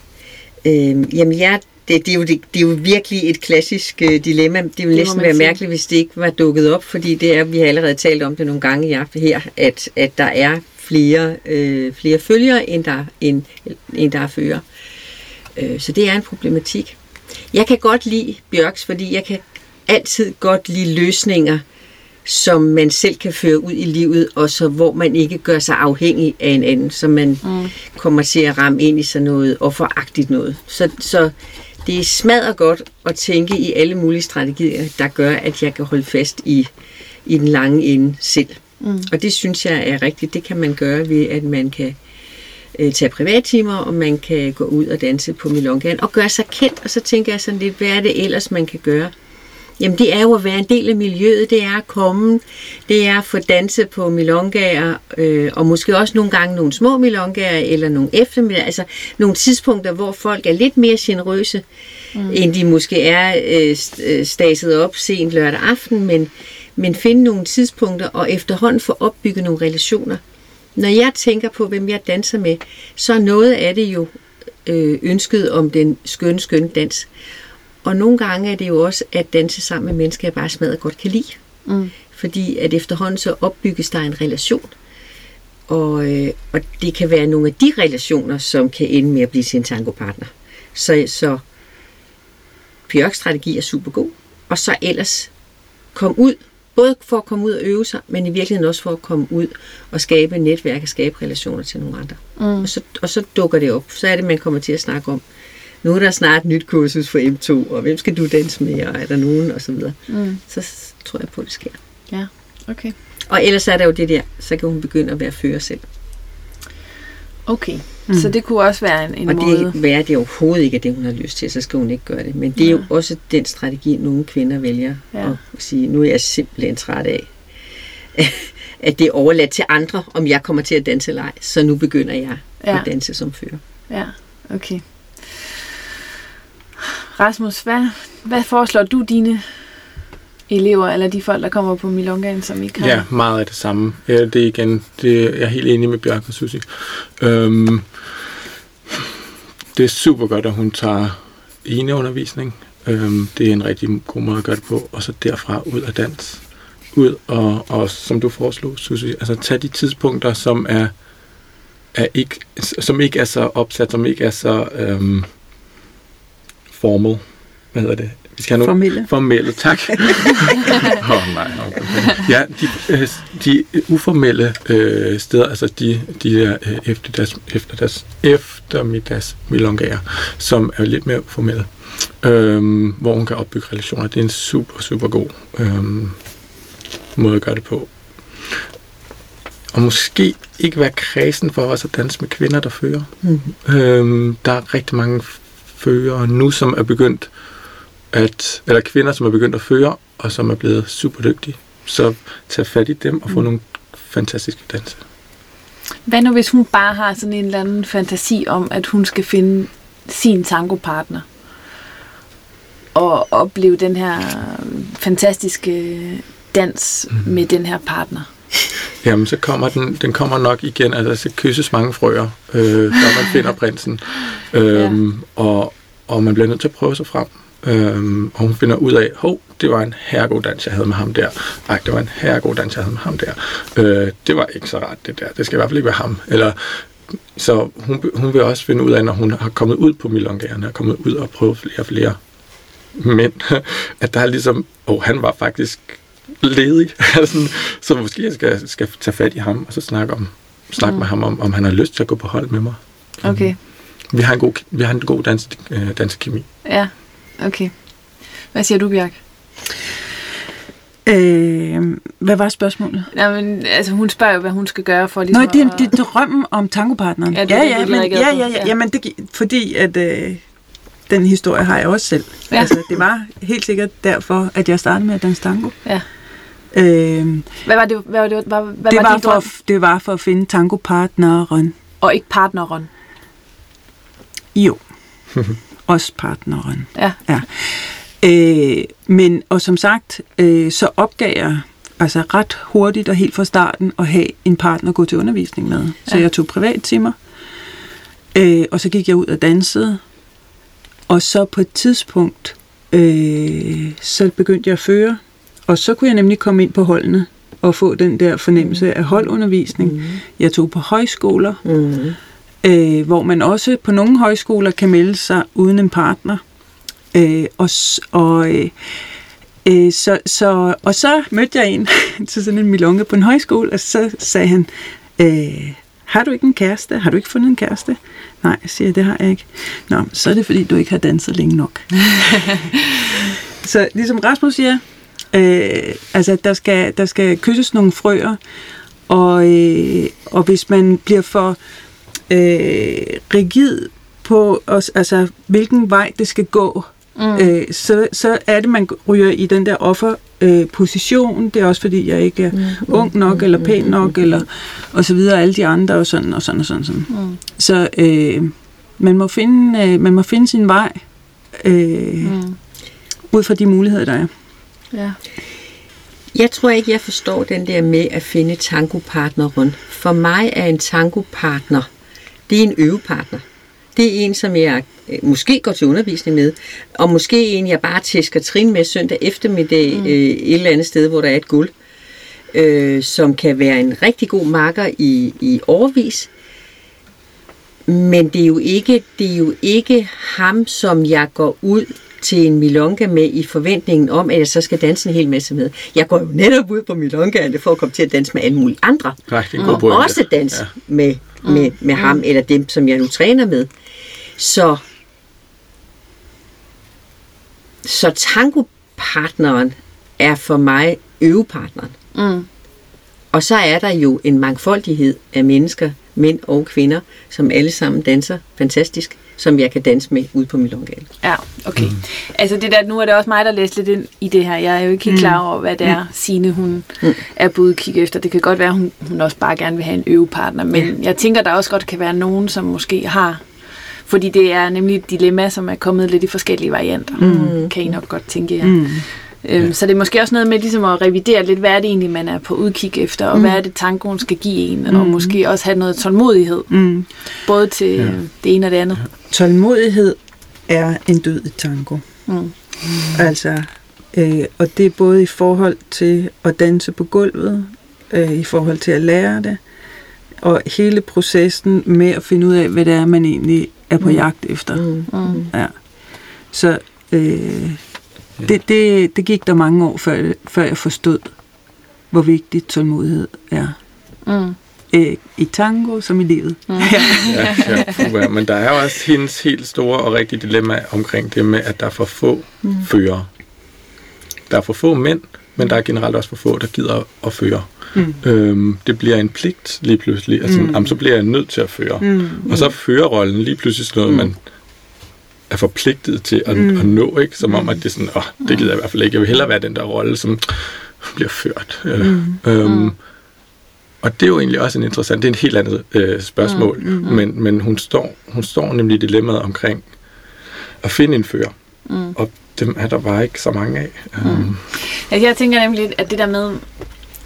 Øhm, jamen, jeg, det, det, er jo, det, det er jo virkelig et klassisk øh, dilemma. Det ville næsten være sige. mærkeligt, hvis det ikke var dukket op, fordi det er, vi har allerede talt om det nogle gange i aften her, at, at der er flere, øh, flere følgere, end der, end, end der er fører. Øh, så det er en problematik. Jeg kan godt lide Bjørks, fordi jeg kan altid godt lide løsninger, som man selv kan føre ud i livet, og så hvor man ikke gør sig afhængig af en anden, så man Mm. kommer til at ramme ind i sådan noget og foragtigt noget. Så, så det er smadret godt at tænke i alle mulige strategier, der gør, at jeg kan holde fast i, i den lange ende selv. Mm. Og det synes jeg er rigtigt. Det kan man gøre ved, at man kan øh, tage privattimer, og man kan gå ud og danse på Milongaen og gøre sig kendt. Og så tænker jeg sådan lidt, hvad er det ellers, man kan gøre? Jamen det er jo at være en del af miljøet, det er at komme, det er at få danset på milongaer, øh, og måske også nogle gange nogle små milongaer, eller nogle eftermiddag, altså nogle tidspunkter, hvor folk er lidt mere generøse, mm. end de måske er øh, øh, staset op sent lørdag aften, men, men finde nogle tidspunkter, og efterhånden få opbygget nogle relationer. Når jeg tænker på, hvem jeg danser med, så er noget af det jo øh, ønsket om den skønne, skønne dans. Og nogle gange er det jo også at danse sammen med mennesker, jeg bare smadret godt kan lide. Mm. Fordi at efterhånden så opbygges der en relation. Og, øh, og det kan være nogle af de relationer, som kan ende med at blive en tangopartner. Så, så Bjørks strategi er super god. Og så ellers kom ud, både for at komme ud og øve sig, men i virkeligheden også for at komme ud og skabe netværk og skabe relationer til nogle andre. Mm. Og, så, og så dukker det op. Så er det, man kommer til at snakke om, nu er der snart et nyt kursus for M2, og hvem skal du danse med, og er der nogen, og så videre. Mm. Så tror jeg på, at det sker. Ja, okay. Og ellers er der jo det der, så kan hun begynde at være fører selv. Okay, mm. så det kunne også være en, en og måde. det være det overhovedet ikke er det, hun har lyst til, så skal hun ikke gøre det. Men det er jo Ja. også den strategi, nogle kvinder vælger Ja. at sige, nu er jeg simpelthen træt af, [laughs] at det er overladt til andre, om jeg kommer til at danse eller ej. Så nu begynder jeg Ja. at danse som fører. Ja, okay. Rasmus, hvad, hvad foreslår du dine elever, eller de folk, der kommer på Milongaen, som ikke har... Ja, meget af det samme. Ja, det er igen, det, jeg er helt enig med Bjørk og Susie. Øhm, det er super godt, at hun tager ene undervisning. Øhm, det er en rigtig god måde at gøre det på. Og så derfra ud af dans. Ud og, og som du foreslog, Susie, altså tag de tidspunkter, som er, er ikke, som ikke er så opsat, som ikke er så øhm, formal. Hvad hedder det? Vi skal have nogle, Formelle. Formelle, tak. [laughs] Åh oh, nej, okay. Ja, de, øh, de uformelle øh, steder, altså de, de der øh, efterdags, efterdags, eftermiddags milongager, som er lidt mere formelle, øh, hvor hun kan opbygge relationer. Det er en super, super god øh, måde at gøre det på. Og måske ikke være kredsen for os at danse med kvinder, der fører. Mm-hmm. Øhm, der er rigtig mange førere nu, som er begyndt at, eller kvinder, som er begyndt at føre, og som er blevet super dygtige. Så tag fat i dem og få mm. nogle fantastiske danse. Hvad nu, hvis hun bare har sådan en eller anden fantasi om, at hun skal finde sin tangopartner? Og opleve den her fantastiske dans mm. med den her partner? [laughs] Jamen, så kommer den, den kommer nok igen, altså skal kysses mange frøer, øh, når man finder prinsen. [laughs] Øhm, ja. og, og man bliver nødt til at prøve sig frem. Øhm, og hun finder ud af, hov, det var en herregod dans, jeg havde med ham der. Ej, det var en herregod dans, jeg havde med ham der. Øh, det var ikke så rart, det der. Det skal i hvert fald ikke være ham. Eller, så hun, hun vil også finde ud af, når hun har kommet ud på milongagerne, har kommet ud og prøvet flere og flere mænd, at der er ligesom, åh, oh, han var faktisk ledig, [laughs] så måske jeg skal, skal tage fat i ham, og så snakke, om, snakke mm. med ham om, om han har lyst til at gå på hold med mig. Okay, Vi har en god, vi har en god dans, øh, dansekemi. ja, okay. Hvad siger du, Bjørk? Øh, hvad var spørgsmålet? Ja, men, altså, hun spørger jo, hvad hun skal gøre for Nå, ligesom det, er- at- det er drømmen om tangopartneren. Ja, det ja, det, ja, du er men, ja, ja, Ja. ja, jamen, det, fordi at øh, den historie har jeg også selv. Ja. Altså, det var helt sikkert derfor, at jeg startede med at danse tango. Ja. Øh, Hvad var det, hvad var det, hvad, hvad det, var var for, drøm? det var for at finde tangopartneren. Og ikke partneren. Jo. [laughs] også partneren. Ja. Ja. Øh, men, og som sagt, øh, så opgav jeg altså ret hurtigt og helt fra starten at have en partner at gå til undervisning med. Så Ja. jeg tog privattimer, øh, og så gik jeg ud og dansede. Og så på et tidspunkt, øh, så begyndte jeg at føre, og så kunne jeg nemlig komme ind på holdene og få den der fornemmelse af holdundervisning. Mm. Jeg tog på højskoler, Mm. Øh, hvor man også på nogle højskoler kan melde sig uden en partner. Øh, og, og, øh, øh, så, så, og så mødte jeg en [laughs] til sådan en milonge på en højskole, og så sagde han, øh, har du ikke en kæreste? Har du ikke fundet en kæreste? Nej, siger jeg, det har jeg ikke. Nå, så er det fordi, du ikke har danset længe nok. [laughs] så ligesom Rasmus siger, øh, altså der skal, der skal kysses nogle frøer, og, øh, og hvis man bliver for øh, rigid på, os, altså hvilken vej det skal gå, mm. øh, så, så er det, man ryger i den der offerposition. Øh, position. det er også fordi, jeg ikke er mm. ung nok, eller pæn nok, eller og så videre, alle de andre, og sådan og sådan og sådan. sådan. Mm. Så øh, man, må finde, øh, man må finde sin vej, øh, mm. ud fra de muligheder, der er. Ja. Jeg tror ikke, jeg forstår den der med at finde tangopartneren. For mig er en tangopartner, det er en øvepartner. Det er en, som jeg øh, måske går til undervisning med, og måske en, jeg bare tæsker trin med søndag eftermiddag mm. øh, et eller andet sted, hvor der er et gulv, øh, som kan være en rigtig god makker i, i årvis. Men det er, jo ikke, det er jo ikke ham, som jeg går ud til en milonga med i forventningen om, at jeg så skal danse en hel masse med. Jeg går jo netop ud på milongaerne for at komme til at danse med alle mulige andre. Rigtig god Og pointe. også danse ja. med, med, med ham eller dem, som jeg nu træner med. Så, så tangopartneren er for mig øvepartneren. Mm. Og så er der jo en mangfoldighed af mennesker, mænd og kvinder, som alle sammen danser fantastisk, som jeg kan danse med ude på Milongal. Ja, okay. Mm. Altså det der, nu er det også mig, der læser lidt ind i det her. Jeg er jo ikke helt klar over, hvad det er, Signe hun mm. er på udkig efter. Det kan godt være, hun, hun også bare gerne vil have en øvepartner. Men ja. jeg tænker, der også godt kan være nogen, som måske har... Fordi det er nemlig et dilemma, som er kommet lidt i forskellige varianter. Mm. Kan I nok godt tænke jer. Mm. Øhm, ja. Så det er måske også noget med ligesom at revidere lidt, hvad er det egentlig, man er på udkig efter, og mm. hvad er det, tangoen skal give en, mm. og måske også have noget tålmodighed, Mm. både til ja. det ene og det andet. Tålmodighed er en død i tango. Mm. Altså, øh, og det er både i forhold til at danse på gulvet, øh, i forhold til at lære det, og hele processen med at finde ud af, hvad det er, man egentlig er på jagt efter. Mm. Mm. Ja. Så øh, det, det, det gik der mange år, før, før jeg forstod, hvor vigtigt tålmodighed er. Mm. Øh, I tango som i livet. Mm. Ja. Ja, ja, men der er også hendes helt store og rigtige dilemma omkring det med, at der er for få mm. fører. Der er for få mænd, men der er generelt også for få, der gider at føre. Mm. Øhm, det bliver en pligt lige pludselig. Altså, mm. jamen, så bliver jeg nødt til at føre. Mm. Og så er førerrollen lige pludselig sådan noget, mm. man er forpligtet til at, mm. at nå, ikke? Som om, at det er sådan, åh, det gider jeg i hvert fald ikke. Jeg vil hellere være den der rolle, som bliver ført. Mm. Øhm, mm. Og det er jo egentlig også en interessant, det er et helt andet øh, spørgsmål, mm, mm, men, men hun, står, hun står nemlig i dilemmaet omkring at finde en fører, mm. og dem er der bare ikke så mange af. Mm. Altså, jeg tænker nemlig, at det der med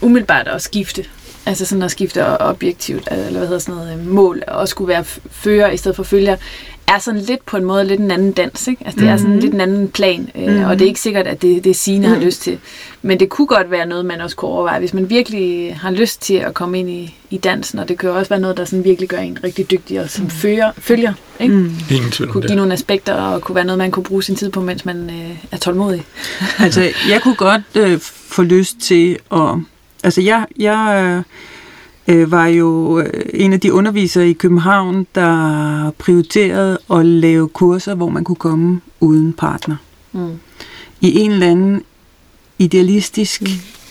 umiddelbart at skifte, altså sådan at skifte objektivt, eller hvad hedder sådan noget, øh, mål, og skulle være fører i stedet for følger, er sådan lidt på en måde lidt en anden dans, ikke? Altså det er sådan lidt en anden plan, øh, og det er ikke sikkert, at det, det Signe har lyst til. Men det kunne godt være noget, man også kunne overveje, hvis man virkelig har lyst til at komme ind i, i dansen, og det kan jo også være noget, der sådan virkelig gør en rigtig dygtig og som fører, følger, ikke? Mm. Ingen tvivl Kunne give det. nogle aspekter, og kunne være noget, man kunne bruge sin tid på, mens man øh, er tålmodig. Altså, jeg kunne godt øh, få lyst til at... Altså, jeg, jeg øh, var jo øh, en af de undervisere i København, der prioriterede at lave kurser, hvor man kunne komme uden partner. Mm. i en eller anden idealistisk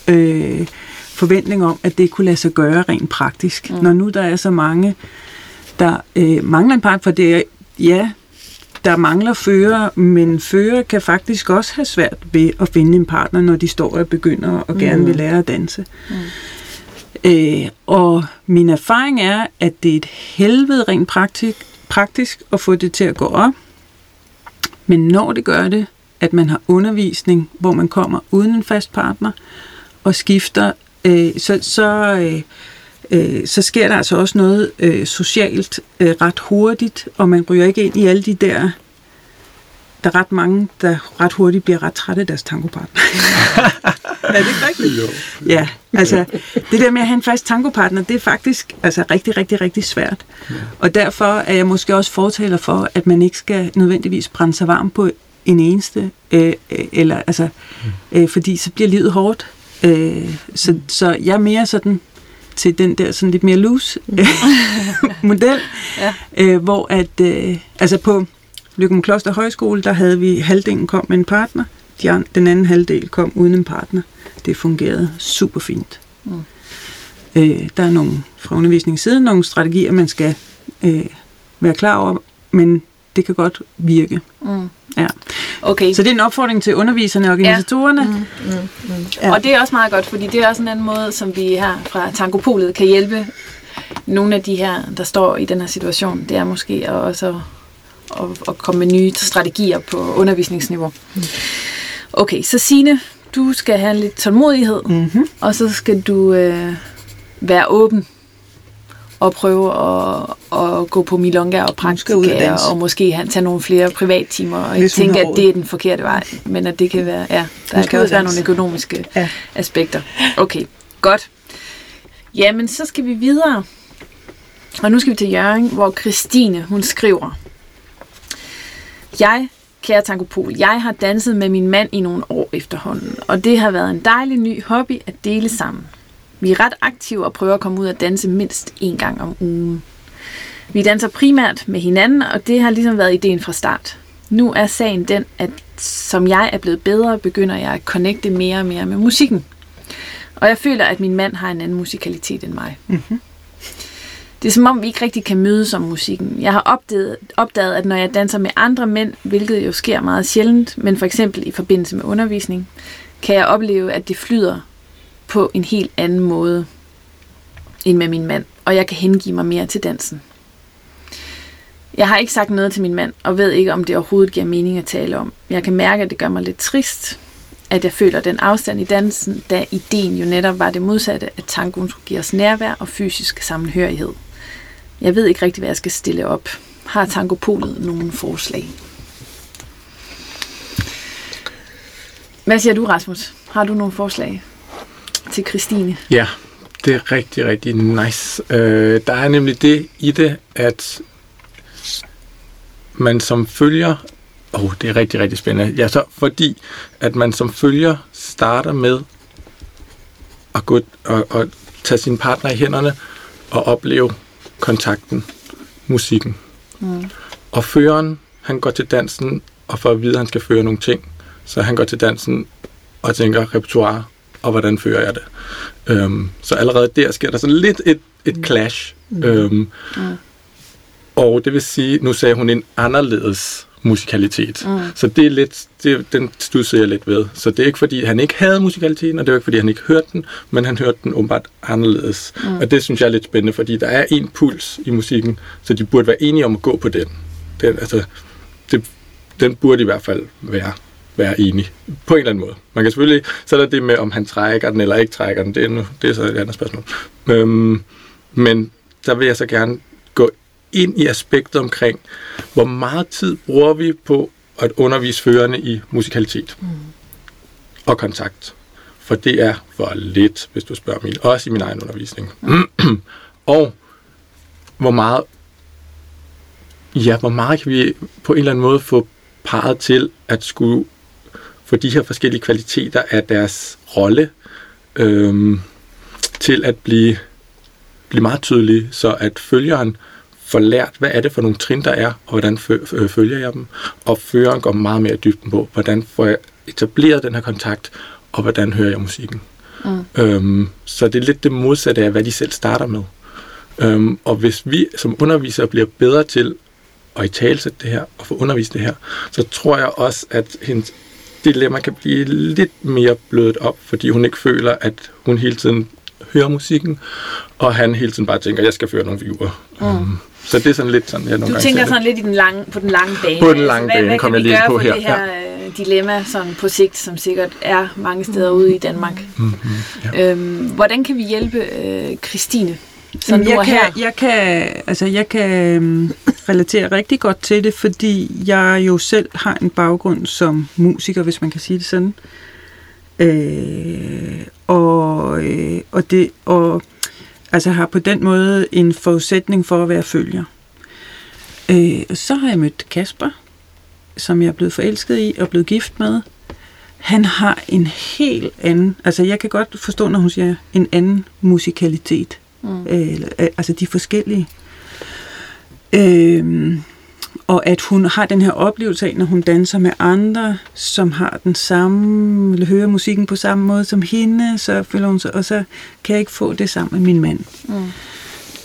øh, forventning om, at det kunne lade sig gøre rent praktisk. Mm. Når nu der er så mange, der øh, mangler en part, for det er, ja, der mangler fører, men fører kan faktisk også have svært ved at finde en partner, når de står og begynder og gerne Mm. vil lære at danse. Mm. Øh, og min erfaring er, at det er et helvede rent praktisk, praktisk at få det til at gå op. Men når det gør det, at man har undervisning, hvor man kommer uden en fast partner, og skifter, øh, så, så, øh, øh, så sker der altså også noget øh, socialt øh, ret hurtigt, og man ryger ikke ind i alle de der... Der er ret mange, der ret hurtigt bliver ret trætte af deres tangopartner. [laughs] er det ikke rigtigt? Jo. Ja, altså det der med at have en fast tangopartner, det er faktisk altså, rigtig, rigtig, rigtig svært. Og derfor er jeg måske også fortaler for, at man ikke skal nødvendigvis brænde sig varm på en eneste, øh, øh, eller altså, øh, fordi så bliver livet hårdt. Øh, så, så jeg er mere sådan til den der sådan lidt mere loose øh, [laughs] model, Ja. øh, hvor at, øh, altså på Lykken Kloster Højskole, der havde vi, halvdelen kom med en partner, de den anden halvdel kom uden en partner. Det fungerede super fint. Mm. Øh, der er nogle fra undervisningssiden nogle strategier, man skal øh, være klar over, men det kan godt virke. Mm. Ja. Okay, Så det er en opfordring til underviserne og organisatorerne. Ja. mm. Ja. og det er også meget godt, fordi det er også en anden måde, som vi her fra Tangopolet kan hjælpe nogle af de her, der står i den her situation. Det er måske at også at, at komme med nye strategier på undervisningsniveau. Okay, så Signe, du skal have lidt tålmodighed, Mm-hmm. og så skal du øh, være åben og prøve at, at gå på milonga og ud og måske tage nogle flere privattimer, og ikke tænke, at det er den forkerte vej, men at det kan være, ja, der skal kan også og være nogle økonomiske Ja. aspekter. Okay, godt. Jamen, så skal vi videre. Og nu skal vi til Jørgen, hvor Christine, hun skriver. Jeg, kære Tankopol, jeg har danset med min mand i nogle år efterhånden, og det har været en dejlig ny hobby at dele sammen. Vi er ret aktive og prøver at komme ud og danse mindst en gang om ugen. Vi danser primært med hinanden, og det har ligesom været ideen fra start. Nu er sagen den, at som jeg er blevet bedre, begynder jeg at connecte mere og mere med musikken. Og jeg føler, at min mand har en anden musikalitet end mig. Mm-hmm. Det er som om, vi ikke rigtig kan mødes om musikken. Jeg har opdaget, opdaget, at når jeg danser med andre mænd, hvilket jo sker meget sjældent, men for eksempel i forbindelse med undervisning, kan jeg opleve, at det flyder på en helt anden måde end med min mand, og jeg kan hengive mig mere til dansen. Jeg har ikke sagt noget til min mand, og ved ikke, om det overhovedet giver mening at tale om. Jeg kan mærke, at det gør mig lidt trist, at jeg føler den afstand i dansen, da ideen jo netop var det modsatte, at tangoen skulle give os nærvær og fysisk sammenhørighed. Jeg ved ikke rigtig, hvad jeg skal stille op. Har Tankopolet nogle forslag? Hvad siger du, Rasmus? Har du nogle forslag til Christine? Ja, det er rigtig, rigtig nice. Øh, der er nemlig det i det, at man som følger... Åh, oh, det er rigtig, rigtig spændende. Ja, så fordi, at man som følger starter med at gå og, og tage sin partner i hænderne og opleve kontakten, musikken. Mm. Og føreren, han går til dansen, og for at vide, at han skal føre nogle ting, så han går til dansen og tænker repertoire, og hvordan fører jeg det. Øhm, så allerede der sker der sådan lidt et, et clash. Mm. Øhm, mm. Og det vil sige, nu sagde hun en anderledes musikalitet. Mm. Så det er lidt, det, den studsede jeg lidt ved. Så det er ikke fordi, han ikke havde musikaliteten, og det er ikke fordi, han ikke hørte den, men han hørte den åbenbart anderledes. Mm. Og det synes jeg er lidt spændende, fordi der er en puls i musikken, så de burde være enige om at gå på den. den altså, det, den burde i hvert fald være være enig. På en eller anden måde. Man kan selvfølgelig, så er der det med, om han trækker den eller ikke trækker den. Det er, nu, det er så et andet spørgsmål. Øhm, men der vil jeg så gerne gå ind i aspektet omkring, hvor meget tid bruger vi på at undervise førerne i musikalitet mm. og kontakt. For det er for lidt, hvis du spørger min, også i min egen undervisning. Mm. [clears throat] og hvor meget, ja, hvor meget kan vi på en eller anden måde få parret til at skulle få de her forskellige kvaliteter af deres rolle øhm, til at blive, blive meget tydelige, så at følgeren får lært, hvad er det for nogle trin, der er, og hvordan øh, følger jeg dem, og føreren går meget mere i dybden på, hvordan får jeg etableret den her kontakt, og hvordan hører jeg musikken. Mm. Øhm, så det er lidt det modsatte af, hvad de selv starter med. Øhm, og hvis vi som undervisere bliver bedre til at i talsætte det her, og få undervist det her, så tror jeg også, at hendes dilemma kan blive lidt mere blødt op, fordi hun ikke føler, at hun hele tiden hører musikken, og han hele tiden bare tænker, at jeg skal føre nogle figurer. Mm. Um, så det er sådan lidt sådan, jeg nogle Du gange tænker sådan lidt i den lange, på den lange bane. På den lange hvad, bane hvad kom kan jeg vi lige gøre på for her, det her øh, dilemma sådan på sigt, som sikkert er mange steder ude i Danmark? Mm-hmm, ja. Øhm, hvordan kan vi hjælpe øh, Christine? Så nu jeg, kan, her. jeg kan, altså jeg kan øhm, relatere rigtig godt til det, fordi jeg jo selv har en baggrund som musiker, hvis man kan sige det sådan. Øh, og, øh, og, det, og altså har på den måde en forudsætning for at være følger. Øh, så har jeg mødt Kasper, som jeg er blevet forelsket i og blevet gift med. Han har en helt anden, altså jeg kan godt forstå, når hun siger en anden musikalitet. Mm. Øh, altså de forskellige. Øh, og at hun har den her oplevelse af, når hun danser med andre, som har den samme, eller hører musikken på samme måde som hende, så føler hun sig, og så kan jeg ikke få det sammen med min mand. Mm.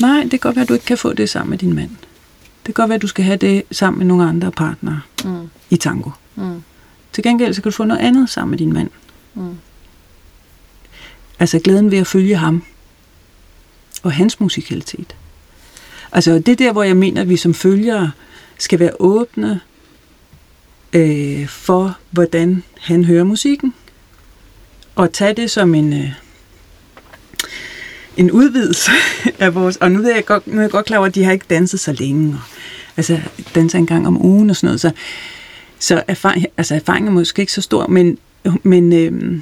Nej, det kan godt være, at du ikke kan få det sammen med din mand. Det kan godt være, at du skal have det sammen med nogle andre partnere Mm. i tango. Mm. Til gengæld, så kan du få noget andet sammen med din mand. Mm. Altså glæden ved at følge ham. Og hans musikalitet. Altså det er der, hvor jeg mener, at vi som følgere skal være åbne øh, for, hvordan han hører musikken. Og tage det som en, øh, en udvidelse [laughs] af vores... Og nu er jeg godt, nu er jeg godt klar over, at de har ikke danset så længe. Og, altså danser en gang om ugen og sådan noget. Så, så erfaring, altså erfaringen er måske ikke så stor, men, men øh,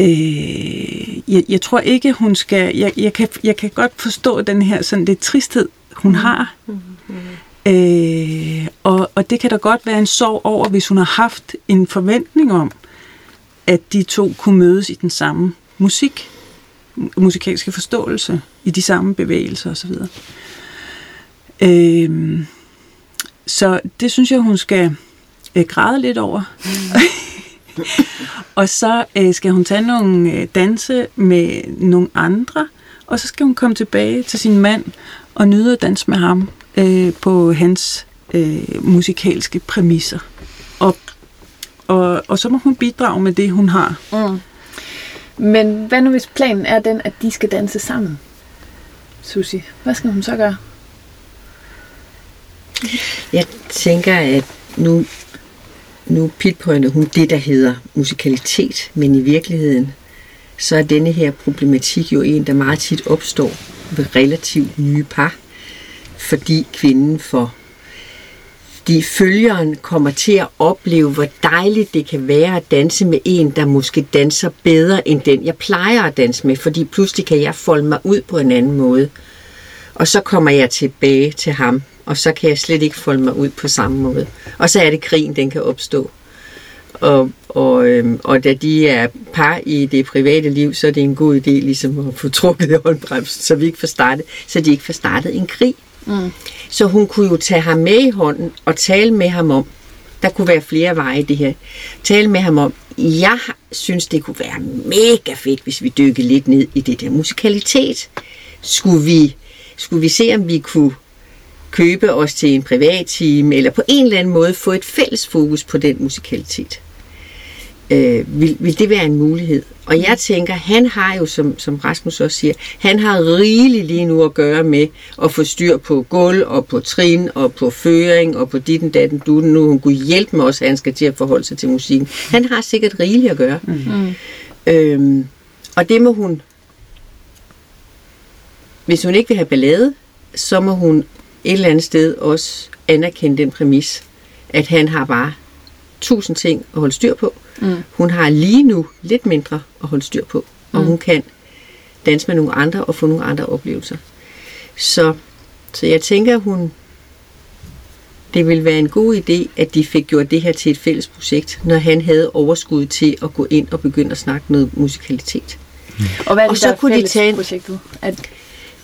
øh, jeg, jeg tror ikke, hun skal... Jeg, jeg, kan, jeg kan godt forstå den her sådan lidt tristhed, hun har. Øh, og, og det kan da godt være en sorg over, hvis hun har haft en forventning om, at de to kunne mødes i den samme musik, musikalske forståelse, i de samme bevægelser osv. Øh, så det synes jeg, hun skal øh, græde lidt over. [laughs] og så øh, skal hun tage nogle øh, danse med nogle andre, og så skal hun komme tilbage til sin mand og nyde at danse med ham øh, på hans øh, musikalske præmisser. Og, og, og så må hun bidrage med det, hun har. Mm. Men hvad nu hvis planen er den, at de skal danse sammen? Susi, hvad skal hun så gøre? Jeg tænker, at nu, nu pitpointer hun det, der hedder musikalitet, men i virkeligheden, så er denne her problematik jo en, der meget tit opstår ved relativt nye par, fordi kvinden får fordi følgeren kommer til at opleve, hvor dejligt det kan være at danse med en, der måske danser bedre end den, jeg plejer at danse med, fordi pludselig kan jeg folde mig ud på en anden måde. Og så kommer jeg tilbage til ham, og så kan jeg slet ikke folde mig ud på samme måde. Og så er det krigen, den kan opstå. Og, og, øhm, og da de er par i det private liv, så er det en god idé ligesom at få trukket i håndbremsen, så vi ikke får startet, så de ikke får startet en krig. Mm. Så hun kunne jo tage ham med i hånden og tale med ham om, der kunne være flere veje i det her, tale med ham om, jeg synes, det kunne være mega fedt, hvis vi dykkede lidt ned i det der musikalitet. Skulle vi, skulle vi se, om vi kunne købe os til en privat time, eller på en eller anden måde få et fælles fokus på den musikalitet. Øh, vil, vil det være en mulighed? Og jeg tænker, han har jo, som, som Rasmus også siger, han har rigeligt lige nu at gøre med at få styr på gulv og på trin og på føring og på ditten datten dutten. Nu hun kunne hjælpe med os, at han skal til at forholde sig til musikken. Han har sikkert rigeligt at gøre. Mm. Øhm, og det må hun, hvis hun ikke vil have ballade, så må hun et eller andet sted også anerkende den præmis, at han har bare tusind ting at holde styr på. Mm. Hun har lige nu lidt mindre at holde styr på, og Mm. hun kan danse med nogle andre og få nogle andre oplevelser. Så, så jeg tænker, hun det ville være en god idé, at de fik gjort det her til et fælles projekt, når han havde overskud til at gå ind og begynde at snakke noget musikalitet. Og hvad er Og det, så der er kunne de fælles tage en- projektet? At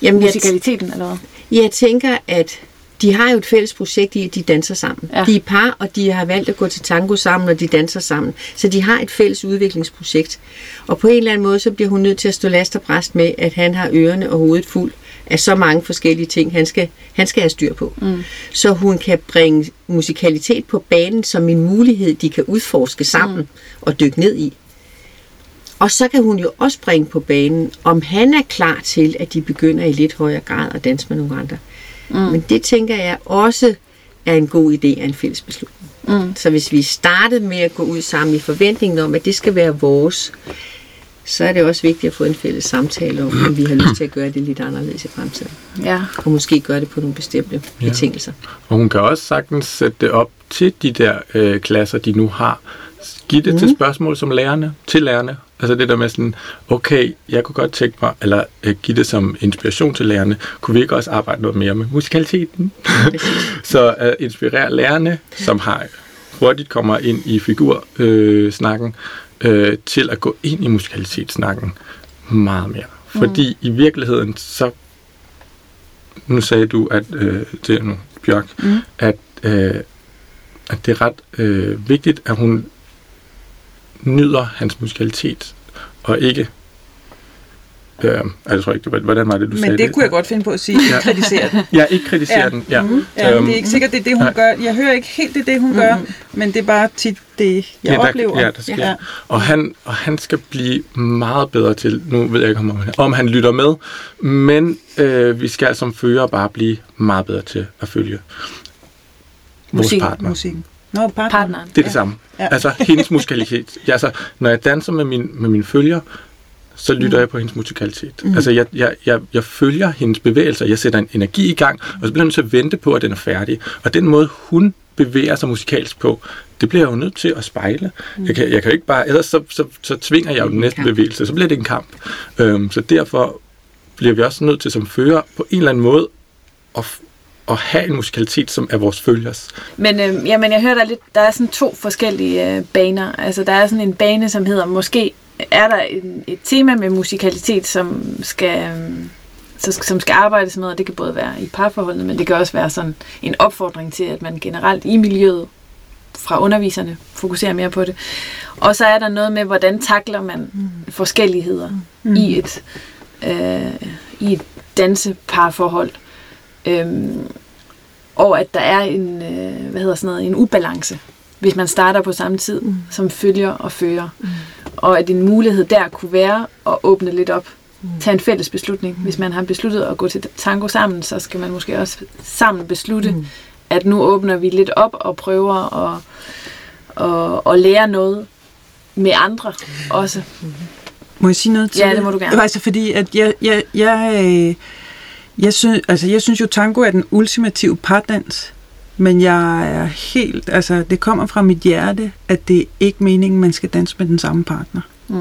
Jamen, jeg, musikaliteten, eller hvad? jeg tænker, at de har jo et fælles projekt i, at de danser sammen. Ja. De er par, og de har valgt at gå til tango sammen, og de danser sammen. Så de har et fælles udviklingsprojekt. Og på en eller anden måde, så bliver hun nødt til at stå last og bræst med, at han har ørerne og hovedet fuld af så mange forskellige ting, han skal, han skal have styr på. Mm. Så hun kan bringe musikalitet på banen som en mulighed, de kan udforske sammen mm. og dykke ned i. Og så kan hun jo også bringe på banen, om han er klar til, at de begynder i lidt højere grad at danse med nogle andre. Mm. Men det tænker jeg også er en god idé af en fælles beslutning. Mm. Så hvis vi startede med at gå ud sammen i forventningen om, at det skal være vores, så er det også vigtigt at få en fælles samtale om, om vi har lyst til at gøre det lidt anderledes i fremtiden. Ja. Og måske gøre det på nogle bestemte Ja. ja. betingelser. Og hun kan også sagtens sætte det op til de der øh, klasser, de nu har. Giv det mm. til spørgsmål som lærerne, til lærerne. Altså det der med sådan, okay, jeg kunne godt tænke mig, eller øh, give det som inspiration til lærerne, kunne vi ikke også arbejde noget mere med musikaliteten? [laughs] Så at uh, inspirere lærerne, som har hurtigt kommer ind i figursnakken, øh, snakken, øh, til at gå ind i musikalitetssnakken meget mere. Fordi mm. i virkeligheden, så nu sagde du, at øh, det er nu, Bjørk, mm. at, øh, at det er ret øh, vigtigt, at hun nyder hans musikalitet, og ikke... Øh, altså, jeg tror ikke, det hvordan var det, du sagde Men det kunne jeg godt finde på at sige. Ja. Ja. Kritisere den. Ja, ikke kritisere Ja. den. Ja. Mm-hmm. Ja, Øhm, det er ikke sikkert, det er det, hun nej. gør. Jeg hører ikke helt, det er det, hun gør, men det er bare tit det, jeg ja, der, oplever. Ja, der sker. Ja. Ja. Og, han, og han skal blive meget bedre til, nu ved jeg ikke, om han, om han lytter med, men øh, vi skal som fører bare blive meget bedre til at følge vores Musikken. partner. Musikken. Nå, partner. Partneren. Det er det samme. Ja. Altså hendes musikalitet. Ja, altså, når jeg danser med min, med mine følger, så lytter mm. jeg på hendes musikalitet. Mm. Altså, jeg, jeg, jeg, jeg følger hendes bevægelser, jeg sætter en energi i gang, og så bliver jeg nødt til at vente på, at den er færdig. Og den måde, hun bevæger sig musikalsk på, det bliver jeg jo nødt til at spejle. Mm. Jeg, kan, jeg kan jo ikke bare, ellers så, så, så tvinger jeg jo den næste kamp. bevægelse, så bliver det en kamp. Øhm, så derfor bliver vi også nødt til som fører på en eller anden måde at, at have en musikalitet, som er vores følgers. Men øh, jamen, jeg hører der er lidt, der er sådan to forskellige øh, baner. Altså der er sådan en bane, som hedder, måske er der en, et tema med musikalitet, som skal, øh, så, som skal arbejdes med, og det kan både være i parforholdet, men det kan også være sådan en opfordring til, at man generelt i miljøet fra underviserne fokuserer mere på det. Og så er der noget med, hvordan takler man forskelligheder mm. i et øh, i et danseparforhold. Øhm, og at der er en, øh, hvad hedder sådan noget, en ubalance, hvis man starter på samme tid, mm. som følger og fører. Mm. Og at en mulighed der kunne være at åbne lidt op, mm. tage en fælles beslutning. Mm. Hvis man har besluttet at gå til tango sammen, så skal man måske også sammen beslutte, mm. at nu åbner vi lidt op og prøver at, at, at lære noget med andre også. Må jeg sige noget til Ja, det må du gerne. Altså, fordi at jeg, jeg, jeg, øh, jeg, synes, altså, jeg synes jo, tango er den ultimative pardans. Men jeg er helt, altså det kommer fra mit hjerte, at det er ikke meningen, man skal danse med den samme partner. Mm.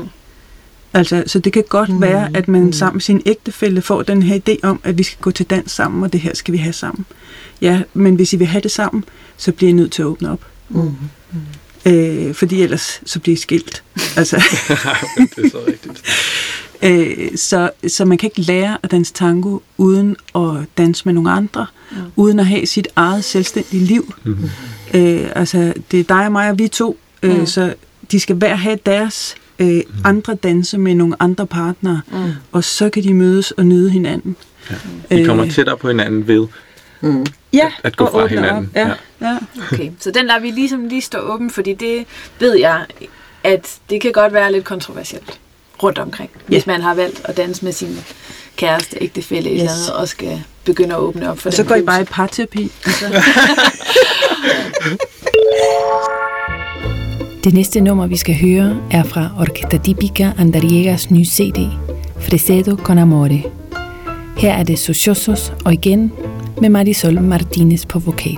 Altså, så det kan godt mm. være, at man sammen med sin ægtefælle får den her idé om, at vi skal gå til dans sammen, og det her skal vi have sammen. Ja, men hvis I vil have det sammen, så bliver I nødt til at åbne op. Mm. Øh, fordi ellers så bliver I skilt. Altså, [laughs] det er så rigtigt. Øh, så, så man kan ikke lære at danse tango uden at danse med nogle andre, mm. uden at have sit eget selvstændige liv. Mm-hmm. Øh, altså, det er dig og mig og vi to, øh, Mm. så de skal hver have deres øh, andre danse med nogle andre partnere, Mm. og så kan de mødes og nyde hinanden. Vi kommer Øh. tættere på hinanden ved Mm. Ja, at gå og fra hinanden. Op. Ja, ja. Okay, så den lader vi ligesom lige stå åben, fordi det ved jeg, at det kan godt være lidt kontroversielt rundt omkring, Ja. hvis man har valgt at danse med sin kæreste, ægtefælle yes. eller andet, og skal begynde at åbne op for Og den så går I bare i parterapi. [laughs] Det næste nummer, vi skal høre, er fra Orquesta Típica Andariegas nye CD, Fresedo con Amore. Her er det Sociosos, og igen med Marisol Martinez på vokal.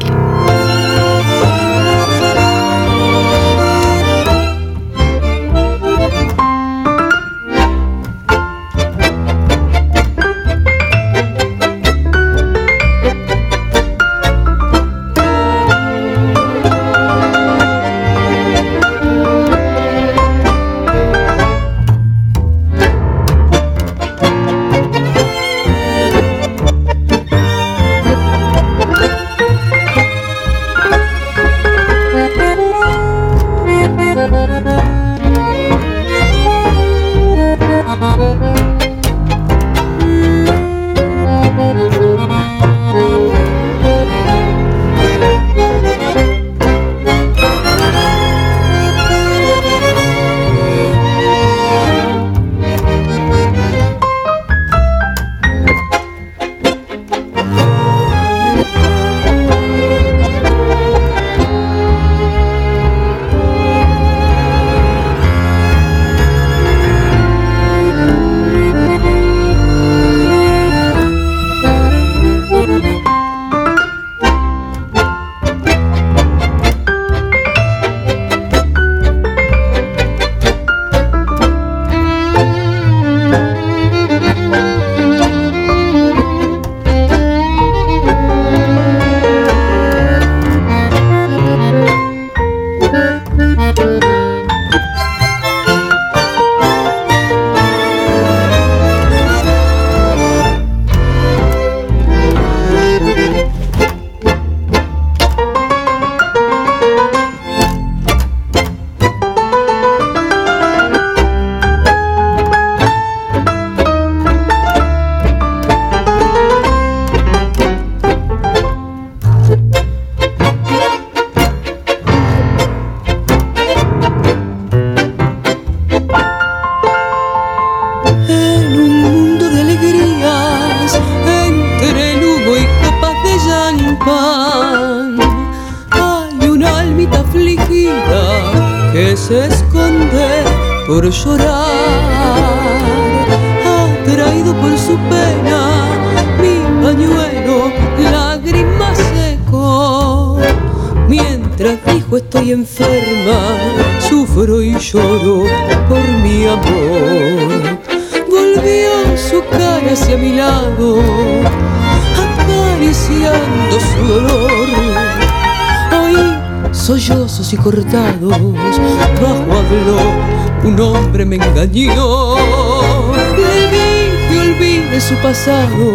Pasado,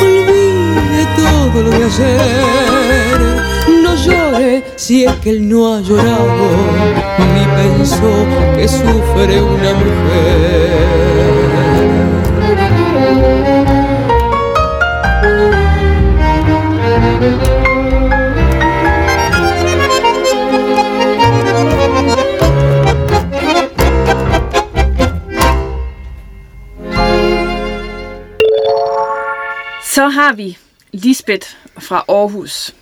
olvide todo lo de ayer. No llore si es que él no ha llorado, ni pensó que sufre una mujer. Har vi Lisbeth fra Aarhus,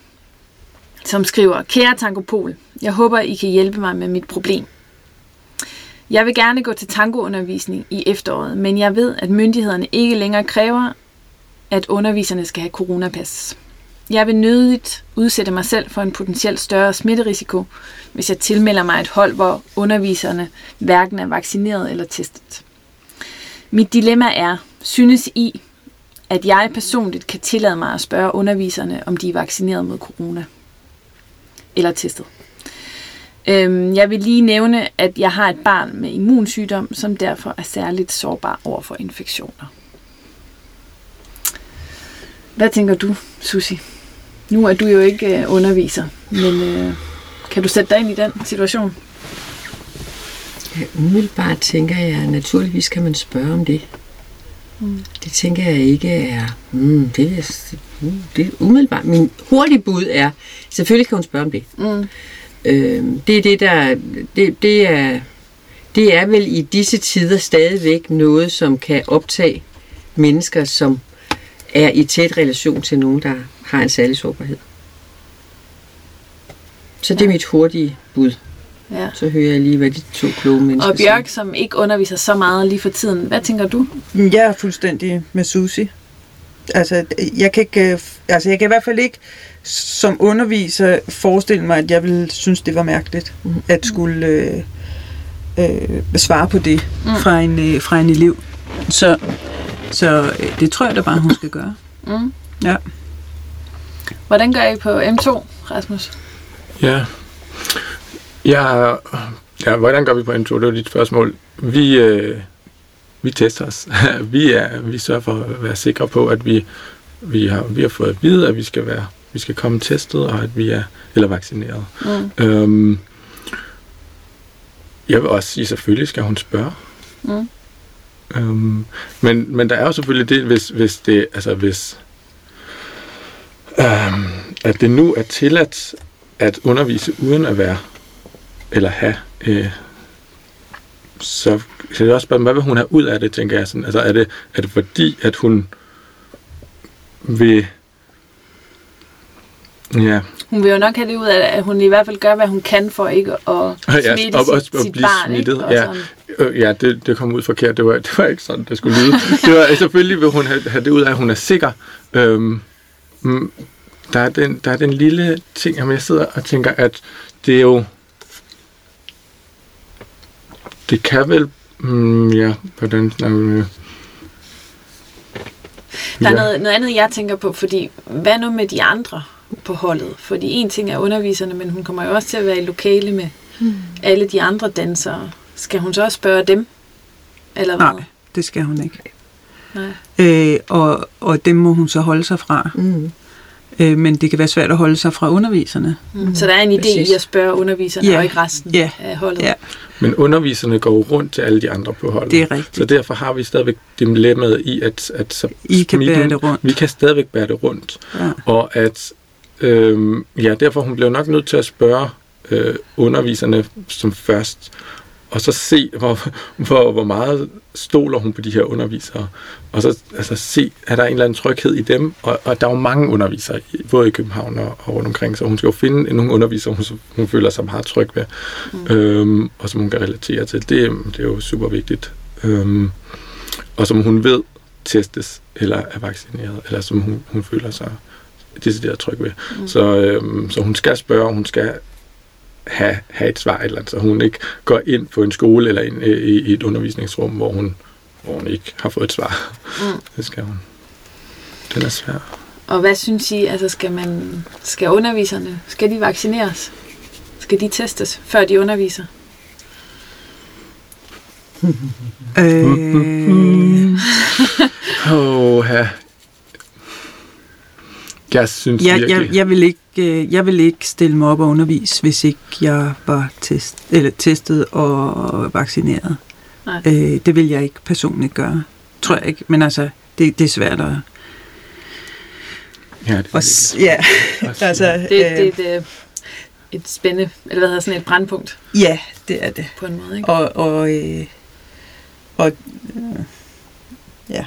som skriver, Kære Tankopol, jeg håber, I kan hjælpe mig med mit problem. Jeg vil gerne gå til tangoundervisning i efteråret, men jeg ved, at myndighederne ikke længere kræver, at underviserne skal have coronapas. Jeg vil nødigt udsætte mig selv for en potentielt større smitterisiko, hvis jeg tilmelder mig et hold, hvor underviserne hverken er vaccineret eller testet. Mit dilemma er, synes I, at jeg personligt kan tillade mig at spørge underviserne, om de er vaccineret mod corona eller testet. Øhm, jeg vil lige nævne, at jeg har et barn med immunsygdom, som derfor er særligt sårbar over for infektioner. Hvad tænker du, Susi? Nu er du jo ikke øh, underviser, men øh, kan du sætte dig ind i den situation? Ja, umiddelbart tænker jeg, at naturligvis kan man spørge om det. Mm. Det tænker jeg ikke er... Mm, det, er mm, det er umiddelbart... Min hurtige bud er, selvfølgelig kan hun spørge om det. Mm. Øh, det er det, der... Det, det, er, det er vel i disse tider stadigvæk noget, som kan optage mennesker, som er i tæt relation til nogen, der har en særlig sårbarhed. Så det er mit hurtige bud. Ja. Så hører jeg lige, hvad de to kloge mennesker Og Bjørk, som ikke underviser så meget lige for tiden, hvad tænker du? Jeg er fuldstændig med Susi. Altså, jeg kan, ikke, øh, altså, jeg kan i hvert fald ikke som underviser forestille mig, at jeg ville synes, det var mærkeligt at skulle øh, øh, svare på det Mm. fra, en, øh, fra en elev. Så, så øh, det tror jeg da bare, hun skal gøre. [coughs] Mm. Ja. Hvordan gør I på M2, Rasmus? Ja. Ja, ja, hvordan gør vi på M2? Det var dit spørgsmål. Vi, øh, vi tester os. [laughs] vi, er, vi sørger for at være sikre på, at vi, vi, har, vi har fået at vide, at vi skal, være, vi skal komme testet, og at vi er eller vaccineret. Mm. Øhm, jeg vil også sige, selvfølgelig skal hun spørge. Mm. Øhm, men, men der er jo selvfølgelig det, hvis, hvis det, altså hvis, øhm, at det nu er tilladt at undervise uden at være, eller have, øh, så, er det også spørge, hvad vil hun have ud af det, tænker jeg sådan. Altså er det, er det fordi, at hun vil, ja, Hun vil jo nok have det ud af, at hun i hvert fald gør, hvad hun kan for ikke at Ja, smitte og- og- sit, og blive barn. smittet, Ikke? Og ja. sådan. Øh, ja, det, det kom ud forkert. Det var, det var ikke sådan, det skulle lyde. Det var, selvfølgelig vil hun have, have det ud af, at hun er sikker. Øhm, mm, der, er den, der er den lille ting, jamen jeg sidder og tænker, at det er jo... Det kan vel... Mm, ja, hvordan snakker vi med? Der er Ja. noget, noget andet, jeg tænker på, fordi hvad nu med de andre på holdet? Fordi en ting er underviserne, men hun kommer jo også til at være i lokale med Hmm. alle de andre dansere. Skal hun så også spørge dem? Eller hvad? Nej, det skal hun ikke. Nej. Øh, og, og dem må hun så holde sig fra. Mm. Øh, men det kan være svært at holde sig fra underviserne. Mm. Så der er en idé Præcis. i at spørge underviserne, Ja. og ikke resten Ja. af holdet. Ja, Men underviserne går jo rundt til alle de andre på holdet. det er rigtigt. Så derfor har vi stadigvæk dilemmaet i, at, at så I kan bære smitten- det rundt. Vi kan stadigvæk bære det rundt. Ja. Og at, øhm, ja, derfor hun blev nok nødt til at spørge øh, underviserne som først, og så se, hvor, hvor, hvor meget stoler hun på de her undervisere. Og så altså, se, er der en eller anden tryghed i dem. Og, og der er jo mange undervisere, både i København og, og rundt omkring, så hun skal jo finde nogle undervisere, hun, hun føler sig meget tryg ved, mm. øhm, og som hun kan relatere til. Det, det er jo super vigtigt. Øhm, og som hun ved testes eller er vaccineret, eller som hun, hun føler sig decideret tryg ved. Mm. Så, øhm, så hun skal spørge, hun skal have, have et svar et eller andet, så hun ikke går ind på en skole eller ind, i, i et undervisningsrum, hvor hun, hvor hun ikke har fået et svar. Mm. [laughs] Det skal hun. Den er svær. Og hvad synes I, altså skal, man, skal underviserne, skal de vaccineres? Skal de testes, før de underviser? [laughs] øh, [laughs] oh, ja. Jeg synes jeg, virkelig... jeg, jeg, vil ikke, øh, jeg vil ikke stille mig op og undervise, hvis ikke jeg var test, eller testet og vaccineret. Nej. Øh, det vil jeg ikke personligt gøre. Tror jeg ikke. Men altså, det, det er svært at... Ja, det er ja, [laughs] altså, Det, det, øh, det er et, et spænde, eller hvad hedder sådan et brandpunkt ja, det er det. på en måde, ikke? Og, og, øh, og øh, ja.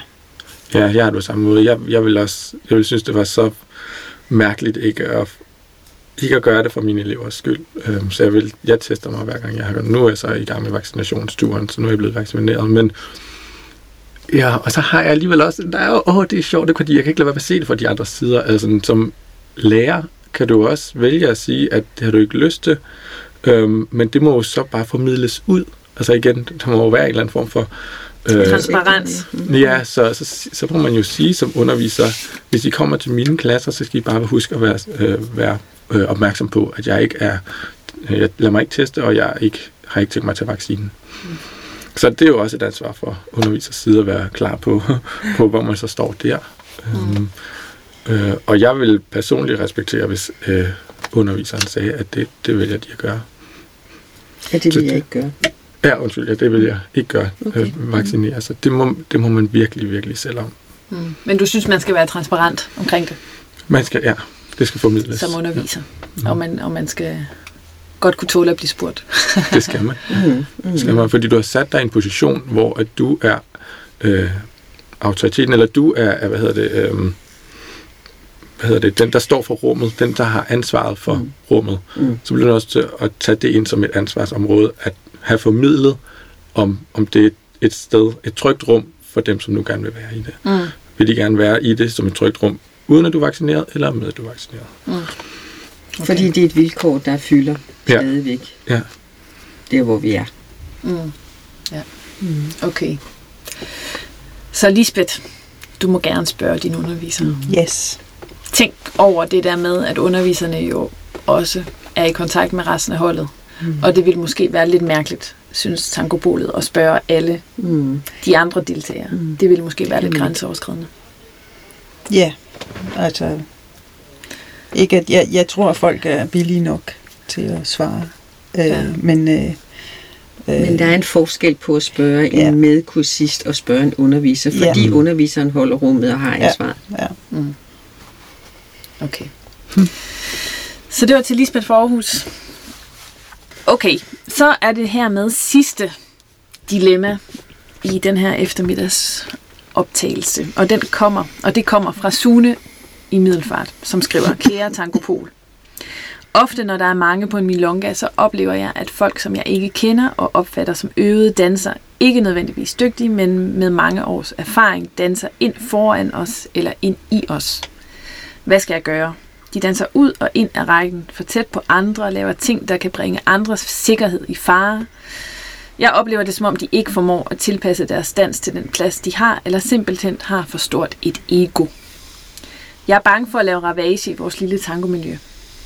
Ja, jeg har det på samme måde. Jeg, jeg vil også, jeg vil synes, det var så mærkeligt ikke at, ikke at gøre det for mine elevers skyld. Øhm, så jeg, vil, jeg tester mig hver gang, jeg har gjort. Nu er jeg så i gang med vaccinationsturen, så nu er jeg blevet vaccineret. Men ja, og så har jeg alligevel også, der er åh, det er sjovt, det fordi jeg kan ikke lade være med at se det fra de andre sider. Altså, som lærer kan du også vælge at sige, at det har du ikke lyst til, øhm, men det må jo så bare formidles ud. Altså igen, der må jo være en eller anden form for øh, Transparens. Ja, så, så, så må man jo sige som underviser, hvis I kommer til mine klasser, så skal I bare huske at være, øh, være øh, opmærksom på, at jeg ikke er, øh, jeg lader mig ikke teste, og jeg ikke, har ikke tænkt mig at tage vaccinen. Mm. Så det er jo også et ansvar for undervisers side at være klar på, [laughs] på hvor man så står der. Mm. Øhm, øh, og jeg vil personligt respektere, hvis øh, underviseren sagde, at det, det vælger de at gøre. Ja, det Så vil jeg det- ikke gøre. Ja, undskyld, ja, det vil jeg ikke gøre, Okay. okay. øh, vaccinere. Så det må, det må man virkelig, virkelig selv om. Mm. Men du synes, man skal være transparent omkring det, Man skal, ja, det skal formidles. som underviser. Og, man, og man skal godt kunne tåle at blive spurgt. [laughs] Det skal man. Mm, mm. skal man. Fordi du har sat dig i en position, hvor at du er øh, autoriteten, eller du er, er hvad hedder det, øh, hvad hedder det, den, der står for rummet, den, der har ansvaret for Mm. mm. rummet. Mm. Så bliver du også til at tage det ind som et ansvarsområde, at have formidlet, om, om det er et sted, et trygt rum for dem, som nu gerne vil være i det. Mm. Vil de gerne være i det som et trygt rum, uden at du er vaccineret, eller med at du er vaccineret? Okay. Fordi det er et vilkår, der fylder Ja. stadigvæk. Ja. Der, hvor vi er. Mm. Ja. Mm. Okay. Så Lisbeth, du må gerne spørge din underviser. Mm. Yes. Tænk over det der med, at underviserne jo også er i kontakt med resten af holdet. Mm. Og det vil måske være lidt mærkeligt, synes tangobolet, at spørge alle Mm. de andre deltagere. Mm. Det vil måske være lidt Mm. grænseoverskridende. Ja, altså... Ikke at jeg, jeg tror, at folk er villige nok til at svare. Øh, Ja. Men, øh, øh, Men der er en forskel på at spørge Ja. en medkursist og spørge en underviser, Ja. fordi underviseren holder rummet og har Ja. ansvar. ja. Okay. Så det var til Lisbeth for Aarhus. Okay, så er det her med sidste dilemma i den her eftermiddags optagelse. Og den kommer, og det kommer fra Sune i Middelfart, som skriver, Kære Tankopol. Ofte når der er mange på en milonga, så oplever jeg, at folk, som jeg ikke kender og opfatter som øvede danser, ikke nødvendigvis dygtige, men med mange års erfaring, danser ind foran os eller ind i os. Hvad skal jeg gøre? De danser ud og ind af rækken, for tæt på andre og laver ting, der kan bringe andres sikkerhed i fare. Jeg oplever det, som om de ikke formår at tilpasse deres dans til den plads, de har, eller simpelthen har for stort et ego. Jeg er bange for at lave ravage i vores lille tangomiljø.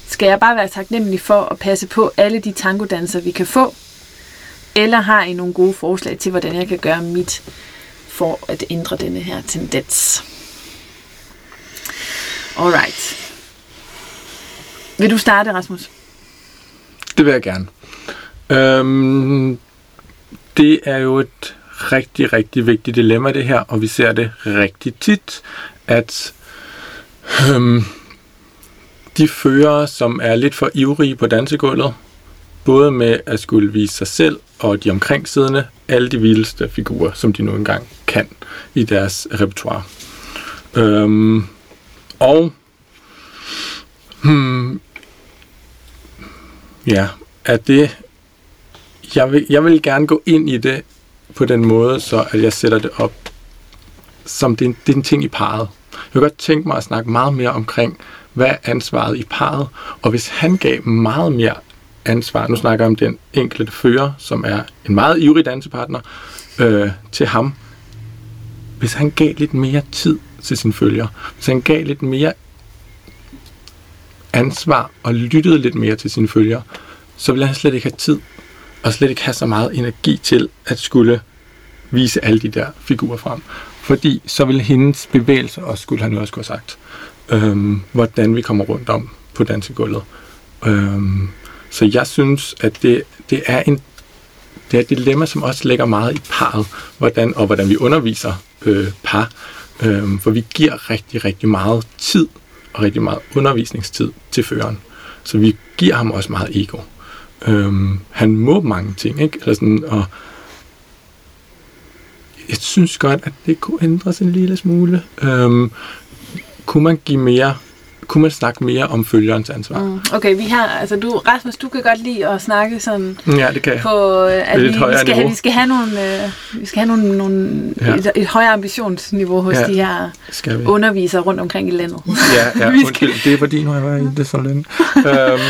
Skal jeg bare være taknemmelig for at passe på alle de tangodanser, vi kan få? Eller har I nogle gode forslag til, hvordan jeg kan gøre mit for at ændre denne her tendens? Alright. Vil du starte, Rasmus? Det vil jeg gerne. Øhm, det er jo et rigtig, rigtig vigtigt dilemma, det her, og vi ser det rigtig tit, at øhm, de fører, som er lidt for ivrige på dansegulvet, både med at skulle vise sig selv og de omkringsiddende alle de vildeste figurer, som de nu engang kan i deres repertoire. Øhm, og hmm, ja, er det jeg vil, jeg vil gerne gå ind i det på den måde, så at jeg sætter det op som det er, en, det er en ting i parret. Jeg vil godt tænke mig at snakke meget mere omkring, hvad er ansvaret i parret, og hvis han gav meget mere ansvar, nu snakker jeg om den enkelte fører, som er en meget ivrig dansepartner, øh, til ham, hvis han gav lidt mere tid til sine følger, hvis han gav lidt mere ansvar og lyttede lidt mere til sine følgere, så ville han slet ikke have tid og slet ikke have så meget energi til at skulle vise alle de der figurer frem. Fordi så vil hendes bevægelser også skulle han også have sagt, øhm, hvordan vi kommer rundt om på dansegulvet. Øhm, så jeg synes, at det, det er en det er et dilemma, som også lægger meget i parret, hvordan, og hvordan vi underviser øh, par. Øhm, for vi giver rigtig, rigtig meget tid og rigtig meget undervisningstid til føreren. Så vi giver ham også meget ego. Øhm, han må mange ting, ikke? Eller sådan, og jeg synes godt, at det kunne ændres en lille smule. Øhm, kunne man give mere kunne man snakke mere om følgerens ansvar. Mm. Okay, vi har, altså du, Rasmus, du kan godt lide at snakke sådan ja, det kan på, øh, at vi, vi, skal have, vi skal have nogle, øh, vi skal have nogle, nogle ja. et, et højere ambitionsniveau hos ja, de her undervisere rundt omkring i landet. Ja, [laughs] ja undskyld, det er fordi, nu har jeg været i det så længe. [laughs] øhm,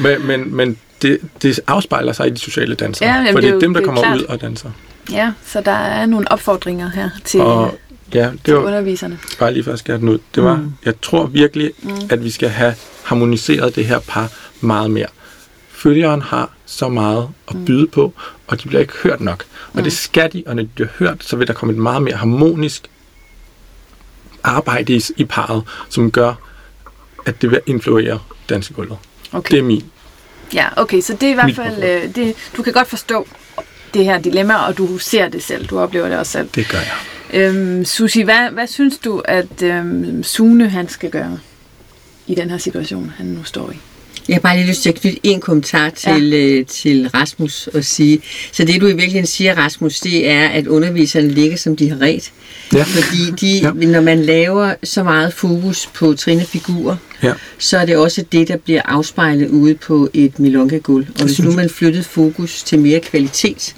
men, men, men det, det afspejler sig i de sociale dansere, ja, for det er dem, der kommer klart. ud og danser. Ja, så der er nogle opfordringer her til, og, ja, det var, underviserne. Bare lige for at skære den ud. Det var, mm. jeg tror virkelig, mm. at vi skal have harmoniseret det her par meget mere. Følgeren har så meget at mm. byde på, og de bliver ikke hørt nok. Og mm. det skal de, og når de bliver hørt, så vil der komme et meget mere harmonisk arbejde i, i parret, som gør, at det vil influere dansegulvet. Okay. Det er min. Ja, okay, så det er i hvert fald, øh, det, du kan godt forstå det her dilemma, og du ser det selv, du oplever det også selv. Det gør jeg. Øhm, Susi, hvad, hvad synes du, at øhm, Sune han skal gøre i den her situation, han nu står i? Jeg har bare lige lyst til at knytte en kommentar til, ja. øh, til Rasmus og sige, så det du i virkeligheden siger, Rasmus, det er, at underviserne ligger som de har ret. Ja. Fordi de, ja. når man laver så meget fokus på trinefigurer, ja. så er det også det, der bliver afspejlet ude på et milongagulv. Og hvis nu man flyttede fokus til mere kvalitet,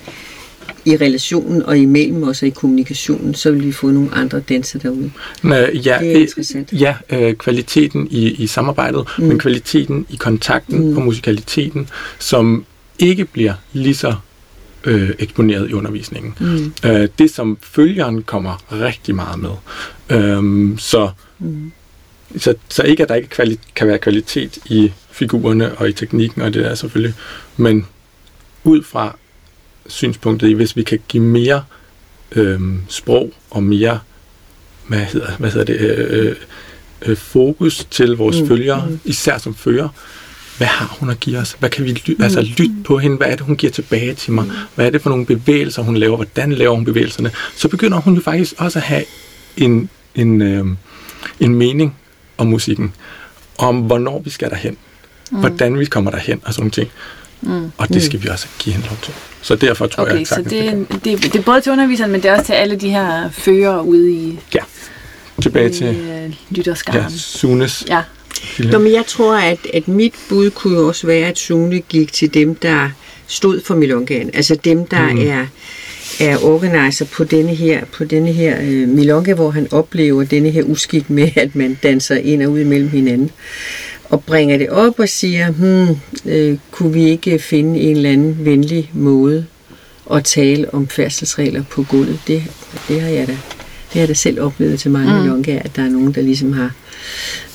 i relationen og imellem os og i kommunikationen, så vil vi få nogle andre danser derude. Nå, ja, det er interessant. Ja, øh, kvaliteten i, i samarbejdet, mm. men kvaliteten i kontakten mm. og musikaliteten, som ikke bliver lige så øh, eksponeret i undervisningen. Mm. Øh, det, som følgeren kommer rigtig meget med. Øh, så, mm. så, så ikke, at der ikke kvali- kan være kvalitet i figurerne og i teknikken, og det er selvfølgelig, men ud fra synspunktet i, hvis vi kan give mere øh, sprog og mere hvad hedder, hvad hedder det, øh, øh, fokus til vores mm. følgere, mm. især som fører. Hvad har hun at give os? Hvad kan vi ly- mm. altså, lytte på hende? Hvad er det, hun giver tilbage til mig? Mm. Hvad er det for nogle bevægelser, hun laver? Hvordan laver hun bevægelserne? Så begynder hun jo faktisk også at have en, en, øh, en mening om musikken. Om hvornår vi skal derhen. Mm. Hvordan vi kommer derhen og sådan nogle ting. Mm. Og det skal mm. vi også give hende lov til. Så derfor tror okay, jeg, så det, det, det, det er både til underviseren, men det er også til alle de her fører ude i... Ja, tilbage til... Øh, lytterskaren. Ja, Sunes. Ja. Nå, men jeg tror, at, at mit bud kunne også være, at Sune gik til dem, der stod for milongaen. Altså dem, der mm. er er organiser på denne her, på denne her øh, milonga, hvor han oplever denne her uskik med, at man danser ind og ud imellem hinanden og bringer det op og siger, hmm, øh, kunne vi ikke finde en eller anden venlig måde at tale om færdselsregler på gulvet? Det, det har jeg da det har jeg da selv oplevet til mange mm. lunge, at der er nogen, der ligesom har,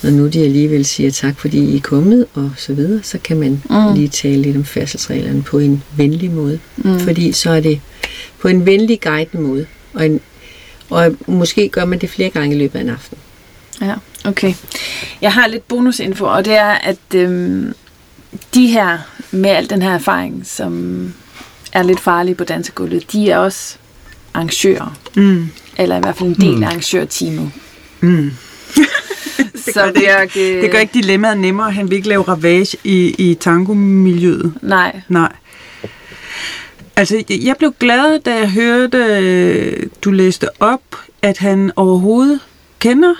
når nu de alligevel siger tak, fordi I er kommet, og så videre, så kan man mm. lige tale lidt om færdselsreglerne på en venlig måde. Mm. Fordi så er det på en venlig, guidende måde. Og, en, og måske gør man det flere gange i løbet af en aften. Ja, okay. Jeg har lidt bonusinfo, og det er, at øhm, de her, med al den her erfaring, som er lidt farlige på dansegulvet, de er også arrangører. Mm. Eller i hvert fald en del mm. af arrangørteamet. Mm. [laughs] det, Så gør det, Bjørk, ikke, det gør ikke dilemmaet nemmere. Han vil ikke lave ravage i, i tangomiljøet. Nej. Nej. Altså, jeg blev glad, da jeg hørte, øh, du læste op, at han overhovedet kender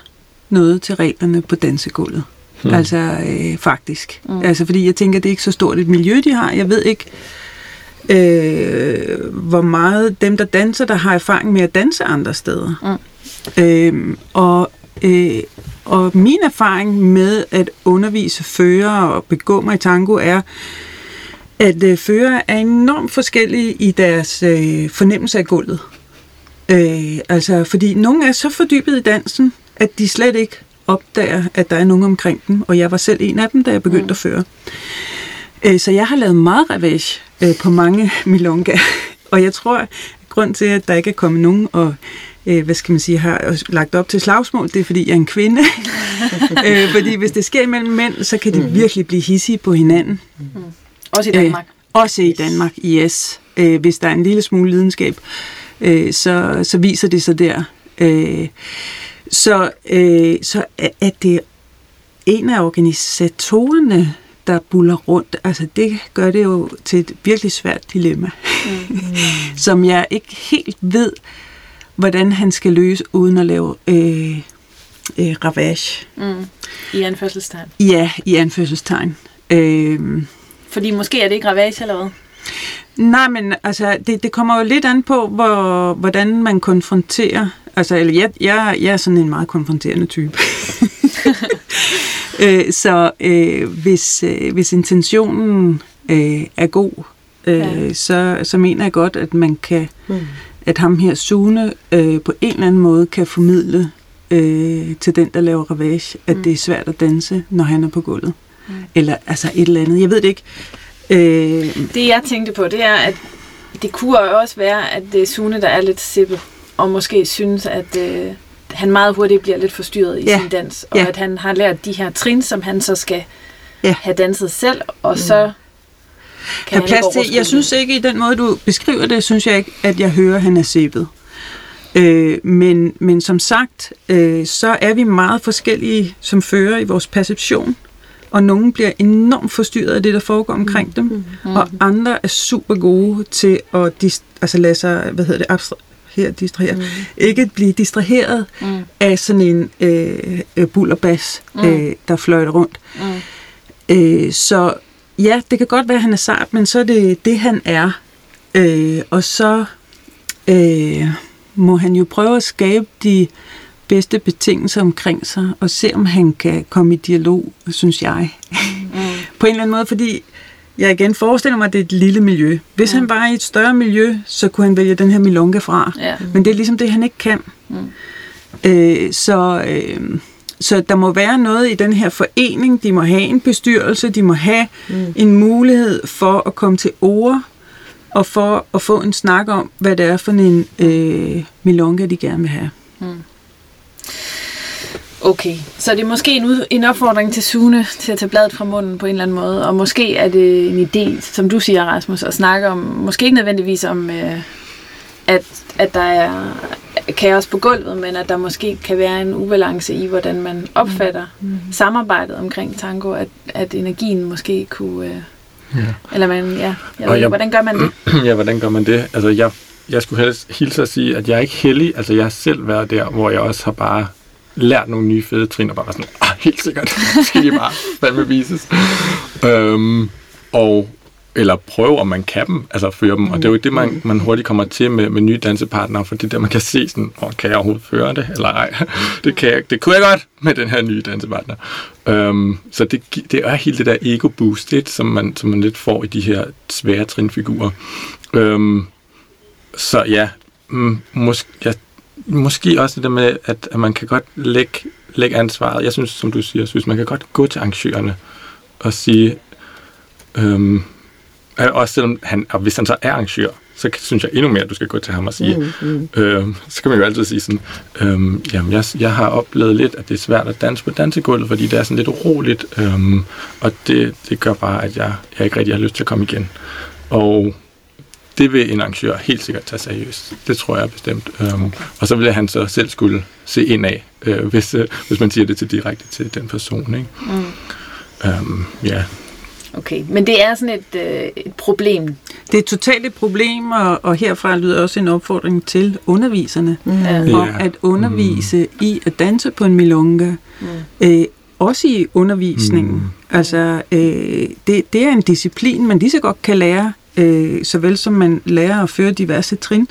noget til reglerne på dansegulvet. Hmm. Altså, øh, faktisk. Mm. Altså, fordi jeg tænker, det er ikke så stort et miljø, de har. Jeg ved ikke, øh, hvor meget dem, der danser, der har erfaring med at danse andre steder. Mm. Øh, og, øh, og min erfaring med at undervise fører og begå mig i tango er, at øh, fører er enormt forskellige i deres øh, fornemmelse af gulvet. Øh, altså, fordi nogle er så fordybet i dansen, at de slet ikke opdager, at der er nogen omkring dem, og jeg var selv en af dem, da jeg begyndte mm. at føre. Øh, så jeg har lavet meget ravage øh, på mange [laughs] milonga, og jeg tror, at grund til, at der ikke er kommet nogen og øh, hvad skal man sige, har lagt op til slagsmål, det er, fordi jeg er en kvinde. [laughs] øh, fordi hvis det sker imellem mænd, så kan de mm. virkelig blive hissige på hinanden. Mm. Også i Danmark. Øh, også i Danmark, yes. Øh, hvis der er en lille smule lidenskab, øh, så, så viser det sig der. Øh, så, øh, så er det en af organisatorerne, der buller rundt. Altså det gør det jo til et virkelig svært dilemma, mm. [laughs] som jeg ikke helt ved, hvordan han skal løse uden at lave øh, øh, ravage. Mm. I anførselstegn. Ja, i anførselstegn. Øh, Fordi måske er det ikke ravage eller hvad? Nej, men altså, det, det kommer jo lidt an på, hvor, hvordan man konfronterer. Altså, eller jeg, jeg, jeg er sådan en meget konfronterende type. [laughs] øh, så øh, hvis, øh, hvis intentionen øh, er god, øh, ja. så, så mener jeg godt, at man kan, mm. at ham her Sune øh, på en eller anden måde kan formidle øh, til den, der laver ravage, at mm. det er svært at danse, når han er på gulvet. Mm. Eller altså et eller andet. Jeg ved det ikke. Øh, det jeg tænkte på, det er, at det kunne også være, at det er Sune, der er lidt sippet, og måske synes, at øh, han meget hurtigt bliver lidt forstyrret i ja. sin dans, og ja. at han har lært de her trin, som han så skal ja. have danset selv, og mm. så kan han plads til, jeg synes ikke, i den måde, du beskriver det, synes jeg ikke, at jeg hører, at han er sippet. Øh, men, men som sagt, øh, så er vi meget forskellige som fører i vores perception og nogen bliver enormt forstyrret af det, der foregår omkring dem, mm. og andre er super gode til at dist- altså lade sig, hvad hedder det, abstra- her distrahere, mm. ikke blive distraheret mm. af sådan en øh, øh, bullerbas, mm. øh, der fløjter rundt. Mm. Øh, så ja, det kan godt være, at han er sart, men så er det det, han er. Øh, og så øh, må han jo prøve at skabe de bedste betingelser omkring sig, og se om han kan komme i dialog, synes jeg. Mm. [laughs] på en eller anden måde, fordi jeg igen forestiller mig, at det er et lille miljø. Hvis mm. han var i et større miljø, så kunne han vælge den her milonga fra. Ja. Men det er ligesom det, han ikke kan. Mm. Øh, så, øh, så der må være noget i den her forening. De må have en bestyrelse, de må have mm. en mulighed for at komme til ord, og for at få en snak om, hvad det er for en øh, milonga, de gerne vil have. Mm. Okay, så det er måske en, en opfordring til Sune til at tage bladet fra munden på en eller anden måde, og måske er det en idé, som du siger, Rasmus, at snakke om, måske ikke nødvendigvis om, øh, at, at der er kaos på gulvet, men at der måske kan være en ubalance i, hvordan man opfatter mm. mm. samarbejdet omkring tango, at, at energien måske kunne... Øh, ja. Eller man, ja, jeg ved, jeg, hvordan gør man det? [clears throat] Ja, hvordan gør man det? Altså, jeg, jeg skulle helst hilse at sige, at jeg er ikke heldig. Altså, jeg har selv været der, hvor jeg også har bare lært nogle nye fede trin, og bare sådan, ah, helt sikkert, [laughs] skal de bare fandme vises. øhm, og eller prøve, om man kan dem, altså føre dem. Og det er jo det, man, man hurtigt kommer til med, med nye dansepartnere, for det er der, man kan se sådan, oh, kan jeg overhovedet føre det, eller ej? [laughs] det, kan jeg, det kunne jeg godt med den her nye dansepartner. Øhm, så det, det er hele det der ego-boost, det, som man, som man lidt får i de her svære trinfigurer. Øhm, så ja, mm, måske, jeg måske også det der med, at, at man kan godt lægge, lægge ansvaret. Jeg synes, som du siger, synes, man kan godt gå til arrangørerne og sige, øhm, også selvom han, og hvis han så er arrangør, så synes jeg endnu mere, at du skal gå til ham og sige, mm, mm. Øhm, så kan man jo altid sige sådan, øhm, jamen jeg, jeg har oplevet lidt, at det er svært at danse på dansegulvet, fordi det er sådan lidt uroligt, øhm, og det, det gør bare, at jeg, jeg ikke rigtig har lyst til at komme igen. Og det vil en arrangør helt sikkert tage seriøst. Det tror jeg bestemt. Øhm, og så vil han så selv skulle se ind af, øh, hvis, øh, hvis man siger det til direkte til den person. Ikke? Mm. Øhm, ja. Okay, men det er sådan et, øh, et problem. Det er totalt et problem, og, og herfra lyder også en opfordring til underviserne Ja. om at undervise mm. i at danse på en milonga. Mm. Øh, også i undervisningen. Mm. Altså, øh, det, det er en disciplin, man lige så godt kan lære, øh, såvel som man lærer at føre diverse trin.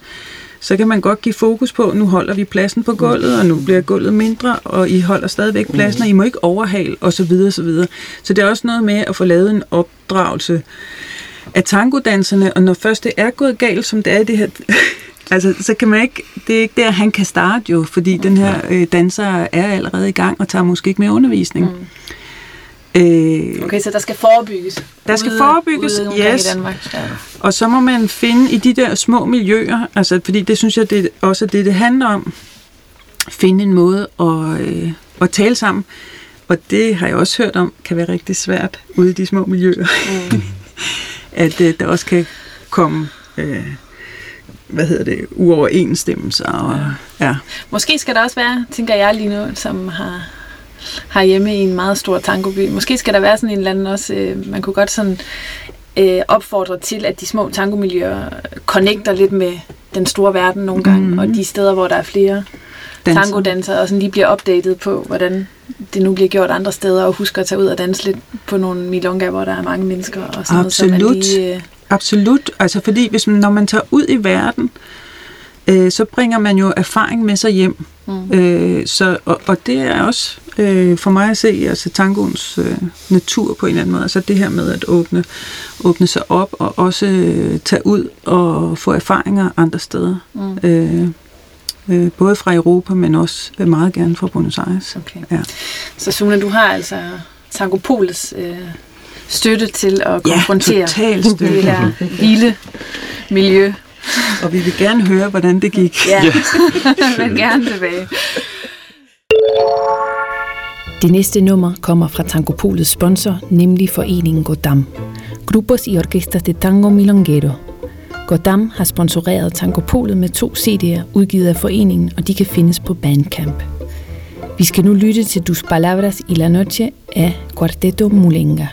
Så kan man godt give fokus på, nu holder vi pladsen på gulvet, og nu bliver gulvet mindre, og I holder stadigvæk pladsen, og I må ikke overhale, osv. Så, videre, så, videre. så det er også noget med at få lavet en opdragelse af tangodanserne, og når først det er gået galt, som det er i det her... [laughs] altså, så kan man ikke... Det er ikke der, han kan starte jo, fordi den her øh, danser er allerede i gang, og tager måske ikke mere undervisning. Mm. Øh, Okay, så der skal forebygges. Der skal Ude- forebygges, ude yes. i Danmark. Ja. Og så må man finde i de der små miljøer, altså fordi det synes jeg det er også det, det handler om, finde en måde at, øh, at tale sammen. Og det har jeg også hørt om, kan være rigtig svært ude i de små miljøer. Mm. [laughs] at øh, der også kan komme, øh, hvad hedder det, uoverensstemmelser. Og, ja. Måske skal der også være, tænker jeg lige nu, som har, har hjemme i en meget stor tangoby. Måske skal der være sådan en eller anden også, øh, man kunne godt sådan øh, opfordre til, at de små tangomiljøer connecter lidt med den store verden nogle gange, mm. og de steder, hvor der er flere Danser. tangodansere, og sådan lige bliver opdateret på, hvordan det nu bliver gjort andre steder, og husker at tage ud og danse lidt på nogle milonga, hvor der er mange mennesker, og sådan noget, så man Absolut. lige, øh, Absolut. Altså fordi hvis man, når man tager ud i verden, øh, så bringer man jo erfaring med sig hjem. Mm. Øh, så, og, og det er også øh, for mig at se altså tangoens øh, natur på en eller anden måde. Altså det her med at åbne, åbne sig op og også øh, tage ud og få erfaringer andre steder. Mm. Øh, øh, både fra Europa, men også øh, meget gerne fra Buenos Aires. Okay. Ja. Så Suna, du har altså Tangopolets øh, støtte til at Ja, konfrontere total det her vilde miljø. Og vi vil gerne høre, hvordan det gik. Ja, [laughs] men gerne tilbage. Det næste nummer kommer fra Tangopolets sponsor, nemlig foreningen Godam. Grupos y Orquestas de Tango Milonguero. Godam har sponsoreret Tangopolet med to CD'er udgivet af foreningen, og de kan findes på Bandcamp. Vi skal nu lytte til Dus Palabras y la Noche af Quarteto Mulenga.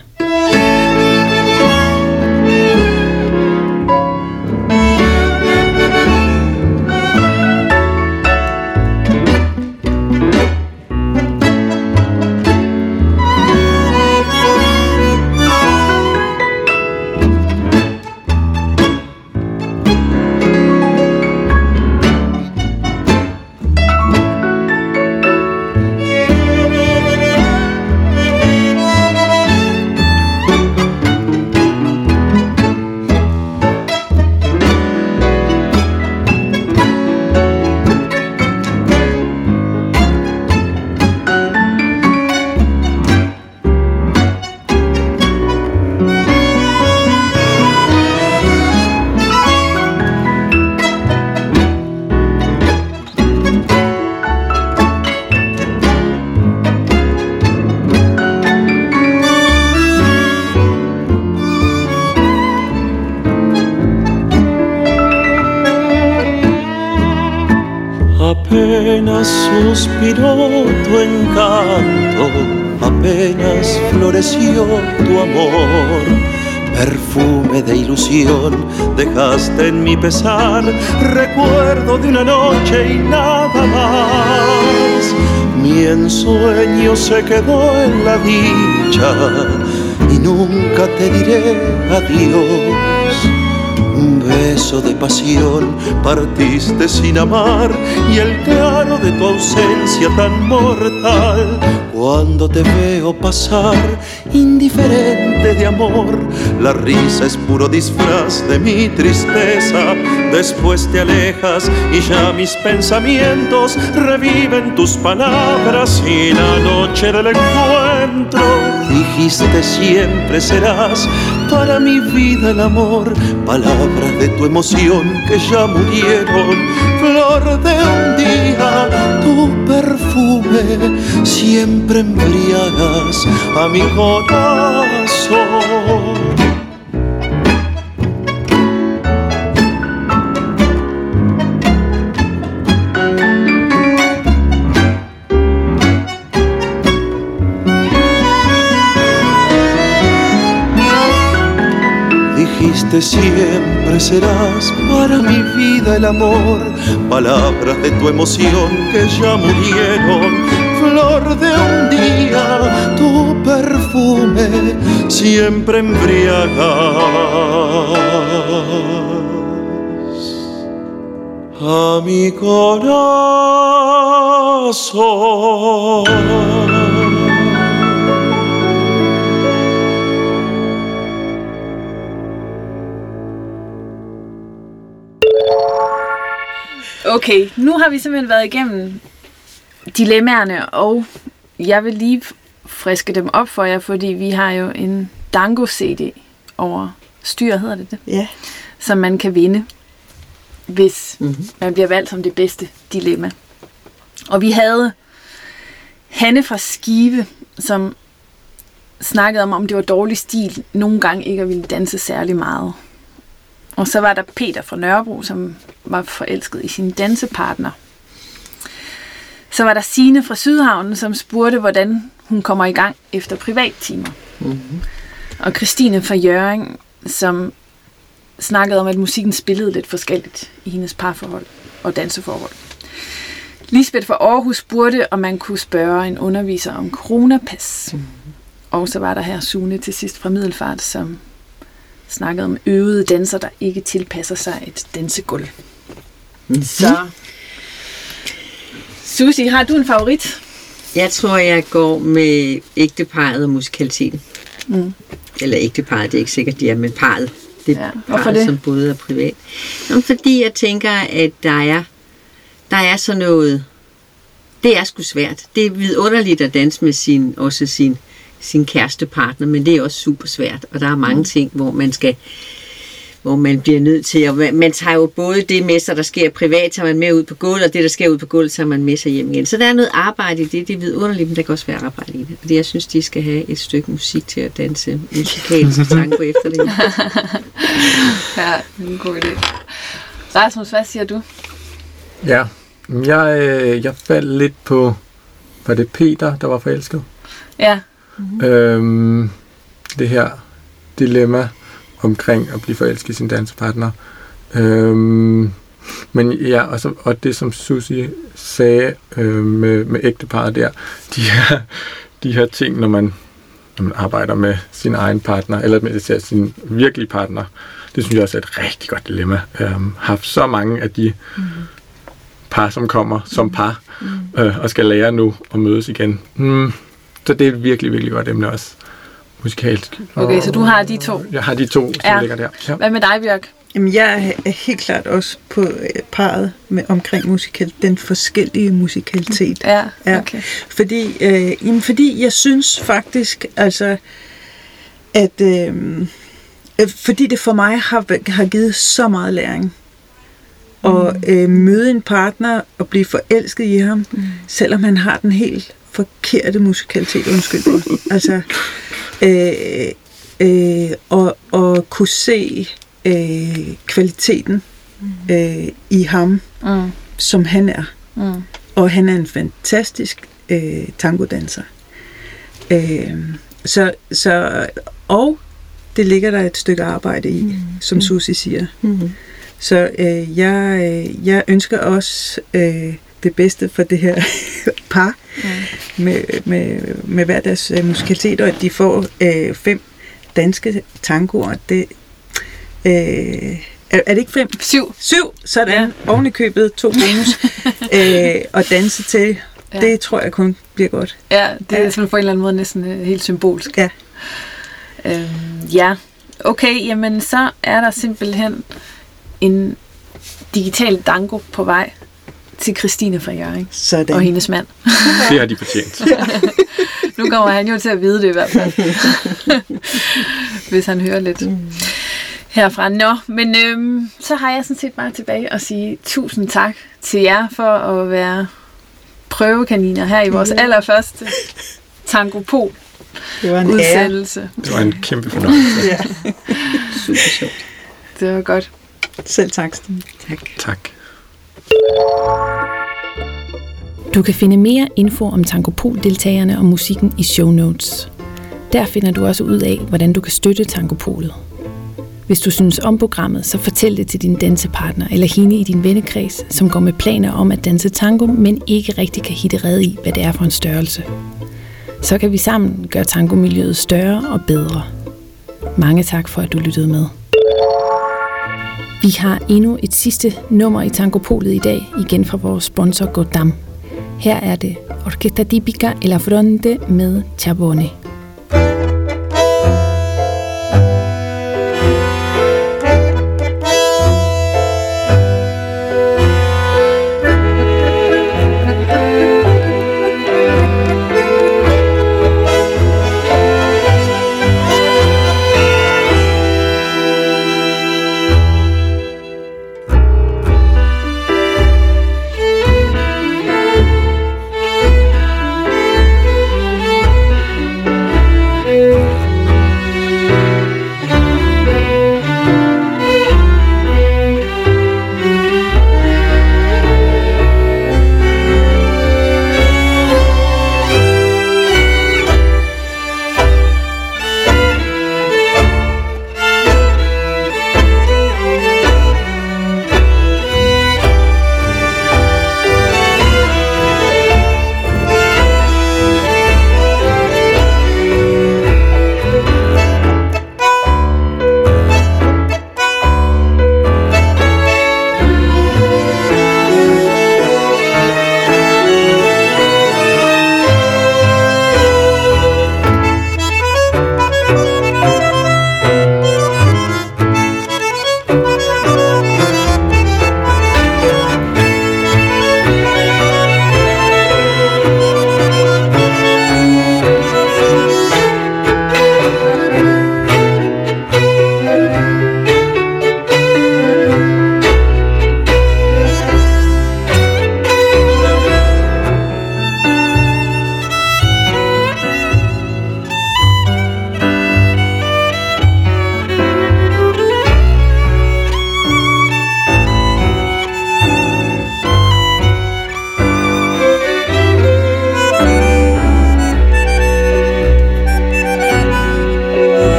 Recuerdo de una noche y nada más. Mi ensueño se quedó en la dicha y nunca te diré adiós. Un beso de pasión partiste sin amar y el claro de tu ausencia tan mortal. Cuando te veo pasar indiferente de amor, la risa es puro disfraz de mi tristeza. Después te alejas y ya mis pensamientos reviven tus palabras y la noche del encuentro. Dijiste siempre serás para mi vida el amor, palabras de tu emoción que ya murieron, de un día, tu perfume siempre embriagas a mi corazón. Siempre serás para mi vida el amor. Palabras de tu emoción que ya murieron. Flor de un día, tu perfume siempre embriagas a mi corazón. Okay, nu har vi simpelthen været igennem dilemmaerne, og jeg vil lige friske dem op for jer, fordi vi har jo en Dango-CD over styr, hedder det det, Ja. som man kan vinde, hvis Mhm. mm-hmm. man bliver valgt som det bedste dilemma. Og vi havde Hanne fra Skive, som snakkede om, om det var dårlig stil nogle gange ikke at ville danse særlig meget. Og så var der Peter fra Nørrebro, som var forelsket i sin dansepartner. Så var der Sine fra Sydhavnen, som spurgte, hvordan hun kommer i gang efter privattimer. Mm-hmm. Og Christine fra Jøring, som snakkede om, at musikken spillede lidt forskelligt i hendes parforhold og danseforhold. Lisbeth fra Aarhus spurgte, om man kunne spørge en underviser om coronapas. Mm. Og så var der her Sune til sidst fra Middelfart, som snakkede om øvede danser, der ikke tilpasser sig et dansegulv. Mm. Så, Susi, har du en favorit? Jeg tror, jeg går med ægteparret og musikaliteten. Mm. Eller ægteparret, det er ikke sikkert, de er, men parret. Det er Ja, hvorfor parret, det? som både er privat. Jamen, fordi jeg tænker, at der er, der er sådan noget... Det er sgu svært. Det er vidunderligt at danse med sin, også sin, sin kærestepartner, men det er også super svært. Og der er mange mm. ting, hvor man skal hvor man bliver nødt til at... Man tager jo både det med sig, der sker privat, tager man med ud på gulvet, og det, der sker ud på gulvet, tager man med sig hjem igen. Så der er noget arbejde i det. Det er vidunderligt, men der kan også være arbejde i det. Fordi jeg synes, de skal have et stykke musik til at danse musikalsk tango efter det. Ja, det er en god idé. Rasmus, hvad siger du? Ja, jeg, øh, jeg faldt lidt på, var det Peter, der var forelsket? Ja, Mm. Øhm, det her dilemma omkring at blive forelsket i sin dansepartner. Øhm, men ja, og, så, og det som Susi sagde øh, med, med ægteparret der, de her, de her ting, når man, når man arbejder med sin egen partner, eller med sin virkelige partner, det synes jeg også er et rigtig godt dilemma. Øhm, haft så mange af de mm. par, som kommer som par, mm. øh, og skal lære nu at mødes igen. Mm. Så det er et virkelig, virkelig godt emne også, musikalsk. okay, så du har de to. Jeg har de to, som Ja. ja. ligger der. Ja. Hvad med dig, Bjørk? Jamen, jeg er helt klart også på øh, parret med, omkring musikal, den forskellige musikalitet. Ja, Ja. okay. Fordi, øh, jamen, fordi jeg synes faktisk, altså, at øh, øh, fordi det for mig har, har givet så meget læring. Og øh, møde en partner og blive forelsket i ham, mm. selvom han har den helt forkerte musikalitet, undskyld mig. [laughs] altså, øh, øh, og, og kunne se øh, kvaliteten øh, i ham, Mm. som han er. Mm. Og han er en fantastisk øh, tangodanser. Øh, så, så, og det ligger der et stykke arbejde i, mm. som Susi siger. Mm. Så øh, jeg, øh, jeg ønsker også øh, det bedste for det her [laughs] par mm. med, med, med hver deres øh, musikalitet, og at de får øh, fem danske tangoer. Det, øh, er, er det ikke fem? Syv. Syv, sådan. Ja. Oven i købet, to bonus. [laughs] øh, og danse til. Ja. Ja. Det tror jeg kun bliver godt. Ja, det er Ja. sådan på en eller anden måde næsten øh, helt symbolsk. Ja. Øhm, ja, okay, jamen så er der simpelthen en digital dango på vej til Christine fra Jørgen Sådan. og hendes mand. [laughs] Det har de fortjent. [laughs] Nu kommer han jo til at vide det i hvert fald. [laughs] Hvis han hører lidt herfra. Nå, men øhm, så har jeg sådan set bare tilbage og sige tusind tak til jer for at være prøvekaniner her i vores allerførste Tangopol Det var en ære. udsendelse. Det var en kæmpe fornøjelse. Ja. Super sjovt. Det var godt. Selv tak, Stine. Tak. Du kan finde mere info om Tankopol-deltagerne og musikken i show notes. Der finder du også ud af, hvordan du kan støtte Tankopolet. Hvis du synes om programmet, så fortæl det til din dansepartner eller hende i din vennekreds, som går med planer om at danse tango, men ikke rigtig kan hitte red i, hvad det er for en størrelse. Så kan vi sammen gøre tangomiljøet større og bedre. Mange tak for, at du lyttede med. Vi har endnu et sidste nummer i Tangopolet i dag, igen fra vores sponsor Godam. Her er det Orquesta Típica El Afronte med Chabone.